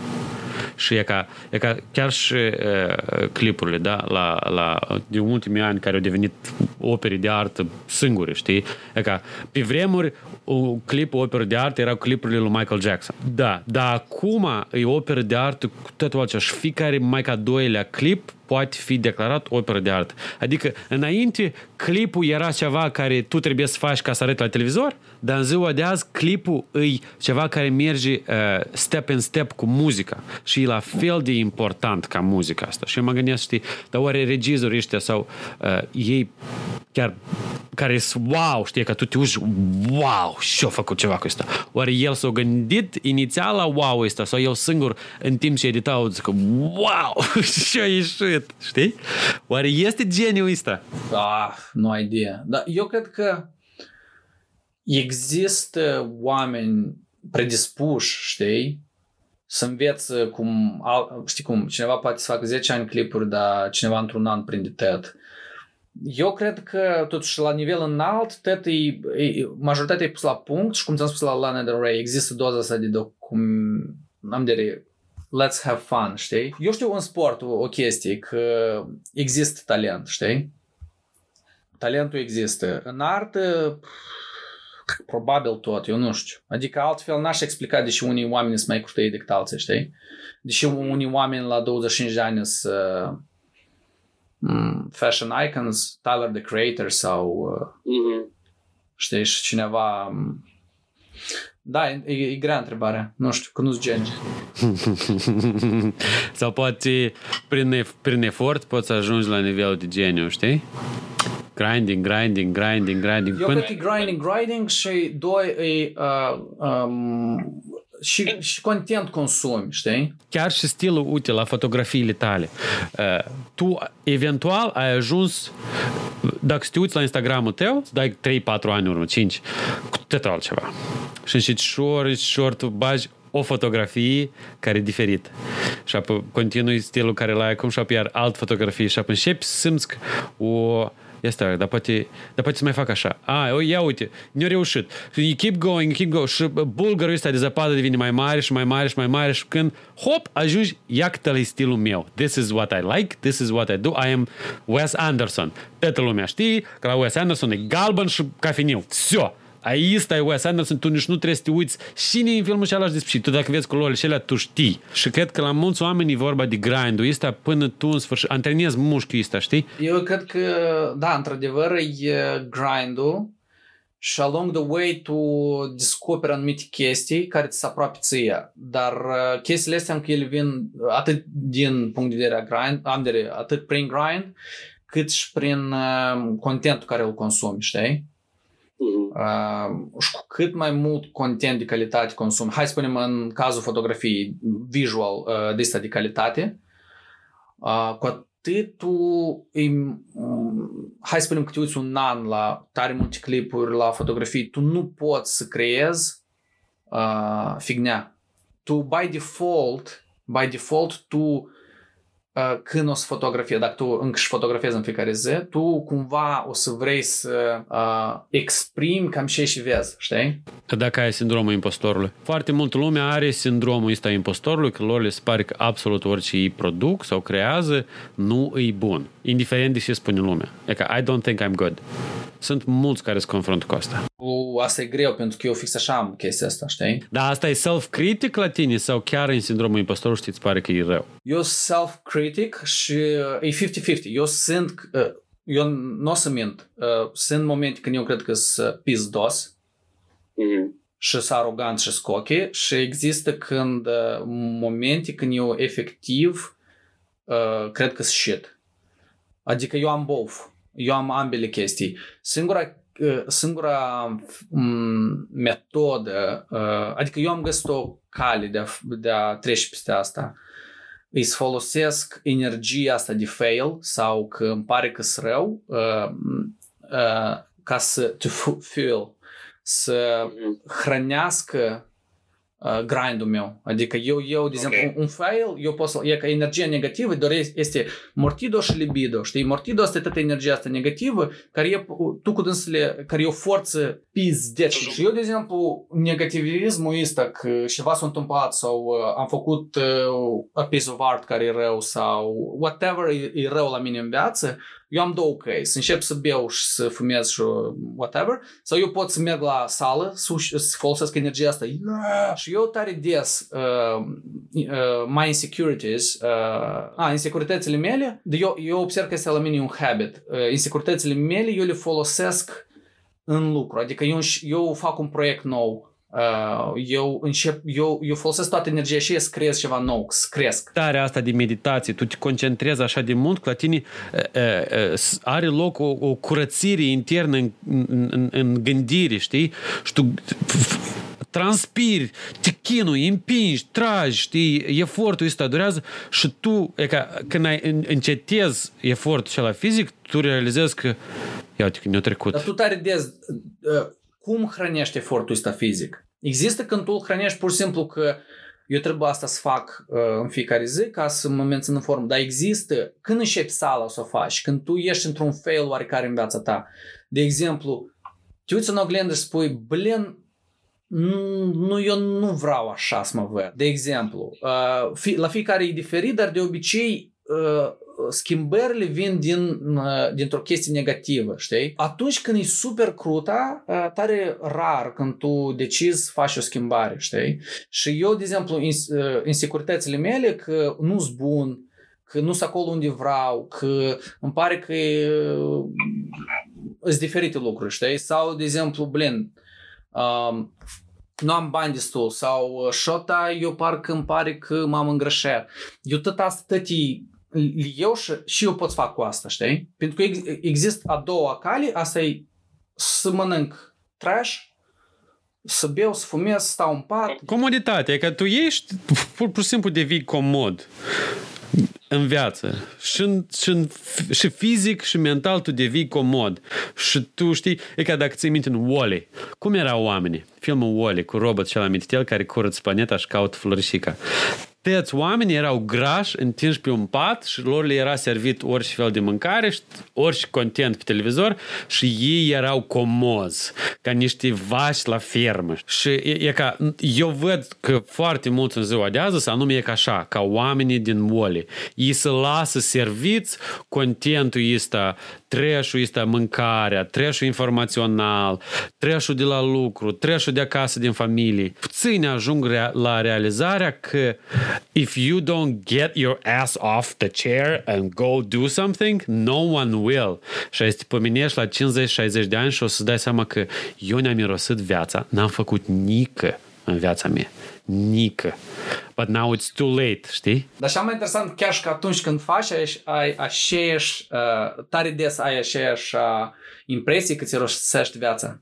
și e ca, e ca chiar și uh, clipurile, da, la, la, din ultimii ani care au devenit opere de artă singure, știi? E ca, pe vremuri, un clip, o operă de artă erau clipurile lui Michael Jackson. Da, dar acum e operă de artă cu totul altceva și fiecare mai ca doilea clip poate fi declarat operă de artă. Adică, înainte, clipul era ceva care tu trebuie să faci ca să arăți la televizor, dar în ziua de azi, clipul e ceva care merge uh, step in step cu muzica și e la fel de important ca muzica asta. Și eu mă gândesc, știi, dar oare regizorii ăștia sau uh, ei chiar care sunt wow, știi, că tu te uiți, wow, și-a făcut ceva cu asta. Oare el s-a gândit inițial la wow ăsta sau el singur în timp ce editau zic, wow, și-a ieșit, știi? Oare este geniul ăsta? Ah, nu ai idee. Dar eu cred că există oameni predispuși, știi, să învețe cum, al- știi cum, cineva poate să facă 10 ani clipuri, dar cineva într-un an prinde TED. Eu cred că, totuși, la nivel înalt, TED e, e, majoritatea e pus la punct și, cum ți-am spus la Lana Del Rey, există doza asta de docum... Am de let's have fun, știi? Eu știu în sport o, o chestie, că există talent, știi? Talentul există. În artă, probabil tot, eu nu știu. Adică altfel n-aș explica de ce unii oameni sunt mai curtei decât alții, știi? Deși unii oameni la 25 de ani sunt uh, fashion icons, Tyler the Creator sau uh, Mhm. știi, și cineva... um, Da, e, e grea întrebarea. Nu știu, că nu-s geni. sau poate prin, ef- prin efort poți să ajungi la nivelul de geniu, știi? Grinding, grinding, grinding, grinding. Eu Până... cred că e grinding, grinding și doi e uh, um, și, și content consumi, știi? chiar și stilul, uite, la fotografiile tale. Uh, tu, eventual, ai ajuns, dacă te uiți la Instagramul tău, îți dai 3-4 ani în urmă, 5, cu totul altceva. Și încet, șor, șor, tu bagi o fotografie care e diferită. Și apoi continui stilul care l-ai acum și apoi iar alt fotografie și apoi începi să simți că o, este, dar poate, dar poate să mai fac așa. A, o, ia uite, ne-a reușit. You keep going, you keep going. Și bulgarul ăsta de zăpadă devine mai mare și mai mare și mai mare și când, hop, ajungi, iată e stilul meu. This is what I like, this is what I do. I am Wes Anderson. Toată lumea știe că la Wes Anderson e galben și cafeniu. Все. Aici stai Wes Anderson, tu nici nu trebuie să te uiți cine e în filmul și și și tu dacă vezi culorile și alea, tu știi. Și cred că la mulți oameni e vorba de grind-ul ăsta până tu în sfârșit antrenezi mușchiul ăsta, știi? Eu cred că, da, într-adevăr, e grind-ul și along the way tu descoperi anumite chestii care ți se apropie ție. Dar uh, chestiile astea încă ele vin atât din punct de vedere a grind, am de atât prin grind, cât și prin uh, contentul care îl consumi, știi? Uh, și cu cât mai mult content de calitate consumi, hai să spunem în cazul fotografiei visual uh, de de calitate, uh, cu atât tu îi, um, hai să spunem că te uiți un an la tare multe clipuri, la fotografii, tu nu poți să creezi uh, fignea. Tu by default, by default, tu Uh, când o să fotografie, dacă tu încă și fotografezi în fiecare zi, tu cumva o să vrei să uh, exprimi cam ce și vezi, știi? Că dacă ai sindromul impostorului. Foarte multă lume are sindromul ăsta impostorului, că lor le pare că absolut orice îi produc sau creează nu e bun, indiferent de ce spune lumea. E ca, I don't think I'm good. Sunt mulți care se confruntă cu asta. U, asta e greu, pentru că eu fix așa am chestia asta, știi? Dar asta e self-critic la tine sau chiar în sindromul impostorului știți pare că e rău? Eu self-critic și uh, e 50-50. Eu sunt, uh, eu nu o să mint, uh, sunt momente când eu cred că sunt pizdos Mhm. și sunt arogant și scoche și există când uh, momente când eu efectiv uh, cred că sunt shit. Adică eu am both. Eu am ambele chestii. Singura uh, singura um, metodă, uh, adică eu am găsit o cale de a, de a trece peste asta, îi să folosesc energia asta de fail sau că îmi pare că sunt rău uh, uh, ca să to fu- fuel, să Mhm. hrănească uh, grindul meu. Adică eu, eu de exemplu, Ok. un, un fail, eu pot să, e ca energia negativă, doar este mortido și libido, știi? Mortido este toată energia asta negativă, care e, tu cu dânsele, care e o forță pizdeci. Și eu, de exemplu, negativismul ăsta, că ceva s-a întâmplat sau uh, am făcut uh, a piece of art care e rău sau whatever e, e rău la mine în viață, eu am două căi. Să încep să beau și să fumez și whatever, sau eu pot să merg la sală, să, uș- să folosesc energia asta. Și eu tare des uh, uh, my insecurities, uh, a, insecuritățile mele, de eu, eu observ că este la mine un habit. Uh, insecuritățile mele eu le folosesc în lucru. Adică eu, înș- eu fac un proiect nou, uh, eu, încep, eu, eu folosesc toată energia și să creez ceva nou, să cresc. Starea asta de meditație, tu te concentrezi așa de mult că la tine e, e, s- are loc o, o curățire internă în, în, în, în gândire, știi? Și tu f- f- transpiri, te chinui, împingi, tragi, știi, efortul ăsta durează și tu, e ca când ai în- încetezi efortul acela fizic, tu realizezi că ia uite că ne-a trecut. Dar tu tare des, uh, cum hrănești efortul ăsta fizic? Există când tu îl hrănești pur și simplu că eu trebuie asta să fac uh, în fiecare zi ca să mă mențin în formă, dar există când începi sala să o faci, când tu ești într-un fail oarecare în viața ta. De exemplu, te uiți în oglindă și spui, blin, nu, nu, eu nu vreau așa să mă văd. De exemplu, uh, fi, la fiecare e diferit, dar de obicei uh, schimbările vin din, uh, dintr-o chestie negativă, știi? Atunci când e super cruta, uh, tare rar când tu decizi să faci o schimbare, știi? Și eu, de exemplu, ins, uh, insecuritățile mele că nu sunt bun, că nu sunt acolo unde vreau, că îmi pare că uh, sunt diferite lucruri, știi? Sau, de exemplu, blin, um, nu am bani destul sau uh, șota, eu parcă îmi pare că m-am îngrășat. Eu tot asta, tătii, eu și, și eu pot să fac cu asta, știi? Pentru că ex, există a doua cale, asta e să mănânc trash, să beau, să fumez, să stau în pat. Comoditatea, e că tu ești, pur, pur și simplu devii comod în viață. Și, în, și, în, și fizic și mental tu devii comod. Și tu știi, e ca dacă ții minte în Wall-E. Cum erau oamenii? Filmul Wall-E cu robot cel amintitel care curăță planeta și caută florisica. Tăți oamenii erau grași, întinși pe un pat și lor le era servit orice fel de mâncare, și orice content pe televizor și ei erau comozi, ca niște vaci la fermă. Și e, e ca, eu văd că foarte mulți în ziua de azi, anume e ca așa, ca oamenii din Wall-E. Ei se lasă serviți, contentul ăsta Treșul este mâncarea, treșul informațional, treșul de la lucru, treșul de acasă din familie. Puțini ajung rea- la realizarea că if you don't get your ass off the chair and go do something, no one will. Și ai să te pomenești la 50-60 de ani și o să dai seama că eu ne-am mirosit viața, n-am făcut nică în viața mea. Nică. But now it's too late, știi? Dar cel mai interesant, chiar și că atunci când faci, ai, ai aceeași, uh, tare des ai aceeași uh, impresie că ți rosești viața.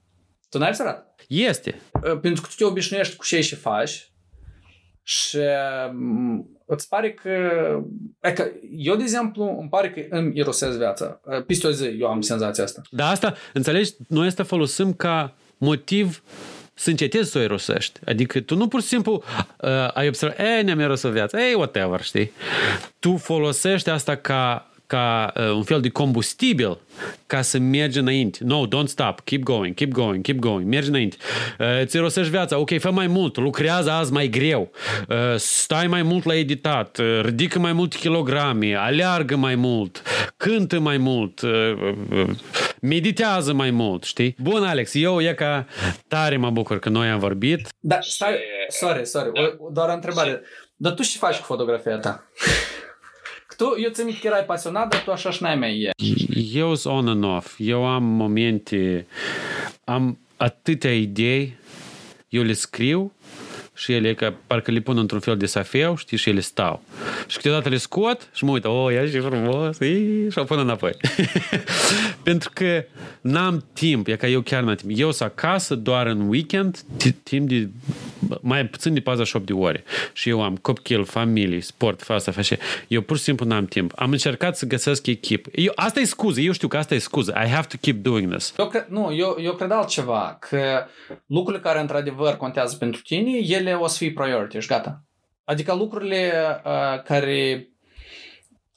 Tu n-ai observat? Este. Uh, pentru că tu te obișnuiești cu ce și faci și um, îți pare că, e că eu, de exemplu, îmi pare că îmi irosesc viața. Uh, Peste o zi eu am senzația asta. Dar asta, înțelegi, noi asta folosim ca motiv să încetezi să o irosești. Adică tu nu pur și simplu uh, ai observat, ei, ne-am irosit viața, ei, whatever, știi? Tu folosești asta ca ca uh, un fel de combustibil ca să mergi înainte. No, don't stop. Keep going, keep going, keep going. Mergi înainte. Uh, ți rosești viața. Ok, fă mai mult. Lucrează azi mai greu. Uh, stai mai mult la editat. Uh, ridică mai multe kilograme. Aleargă mai mult. Cântă mai mult. Uh, uh, meditează mai mult, știi? Bun, Alex, eu e ca tare mă bucur că noi am vorbit. Da, stai, sorry, sorry, Da. o, doar o întrebare. Dar tu ce faci cu fotografia ta? Că Tu, eu ți că erai pasionat, dar tu așa și n-ai mai e. Eu sunt on and off. Eu am momente, am atâtea idei, eu le scriu și ele ca parcă le pun într-un fel de safeu, știi, și ele stau. Și câteodată le scot și mă uit, oh, ia ce frumos, ii, și o pun înapoi. Pentru că n-am timp, e ca eu chiar n-am timp. Eu sunt acasă doar în weekend, ti- timp de mai puțin de 48 de ore. Și eu am copil, familie, sport, fa asta, fa așa. Eu pur și simplu n-am timp. Am încercat să găsesc echipă. Eu, asta e scuză, eu știu că asta e scuză. I have to keep doing this. Eu cre- nu, eu, eu cred altceva, că lucrurile care într-adevăr contează pentru tine, ele o să fie priority și gata. Adică lucrurile uh, care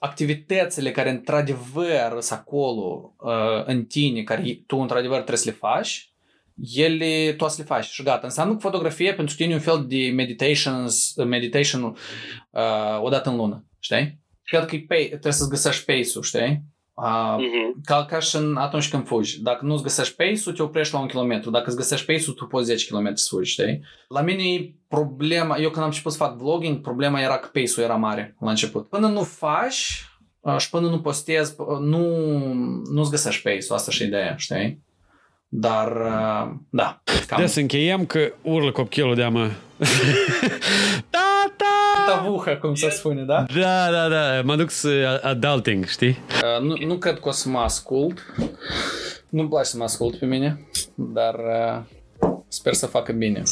activitățile care într-adevăr sunt acolo uh, în tine, care tu într-adevăr trebuie să le faci, ele tu o să le faci și gata. Înseamnă că fotografie pentru tine e un fel de meditations, meditation uh, o dată în lună, știi? Cred că e pay, trebuie să-ți găsești pace-ul, știi? Uh, Mhm. ca, ca și în, atunci când fugi. Dacă nu-ți găsești pace-ul, te oprești la un kilometru. Dacă îți găsești pace-ul, tu poți 10 km să fugi, știi? La mine problema, eu când am început să fac vlogging, problema era că pace-ul era mare la început. Până nu faci uh, și până nu postezi, uh, nu, nu-ți găsești pace-ul, asta și ideea, știi? Dar, uh, da. Cam De să încheiem că urlă copilul de mă. Tata! tavuhă, cum se spune, da? Da, da, da, mă duc să adulting, știi? Uh, nu, nu cred că o să mă ascult. Nu-mi place să mă ascult pe mine, dar uh, sper să facă bine.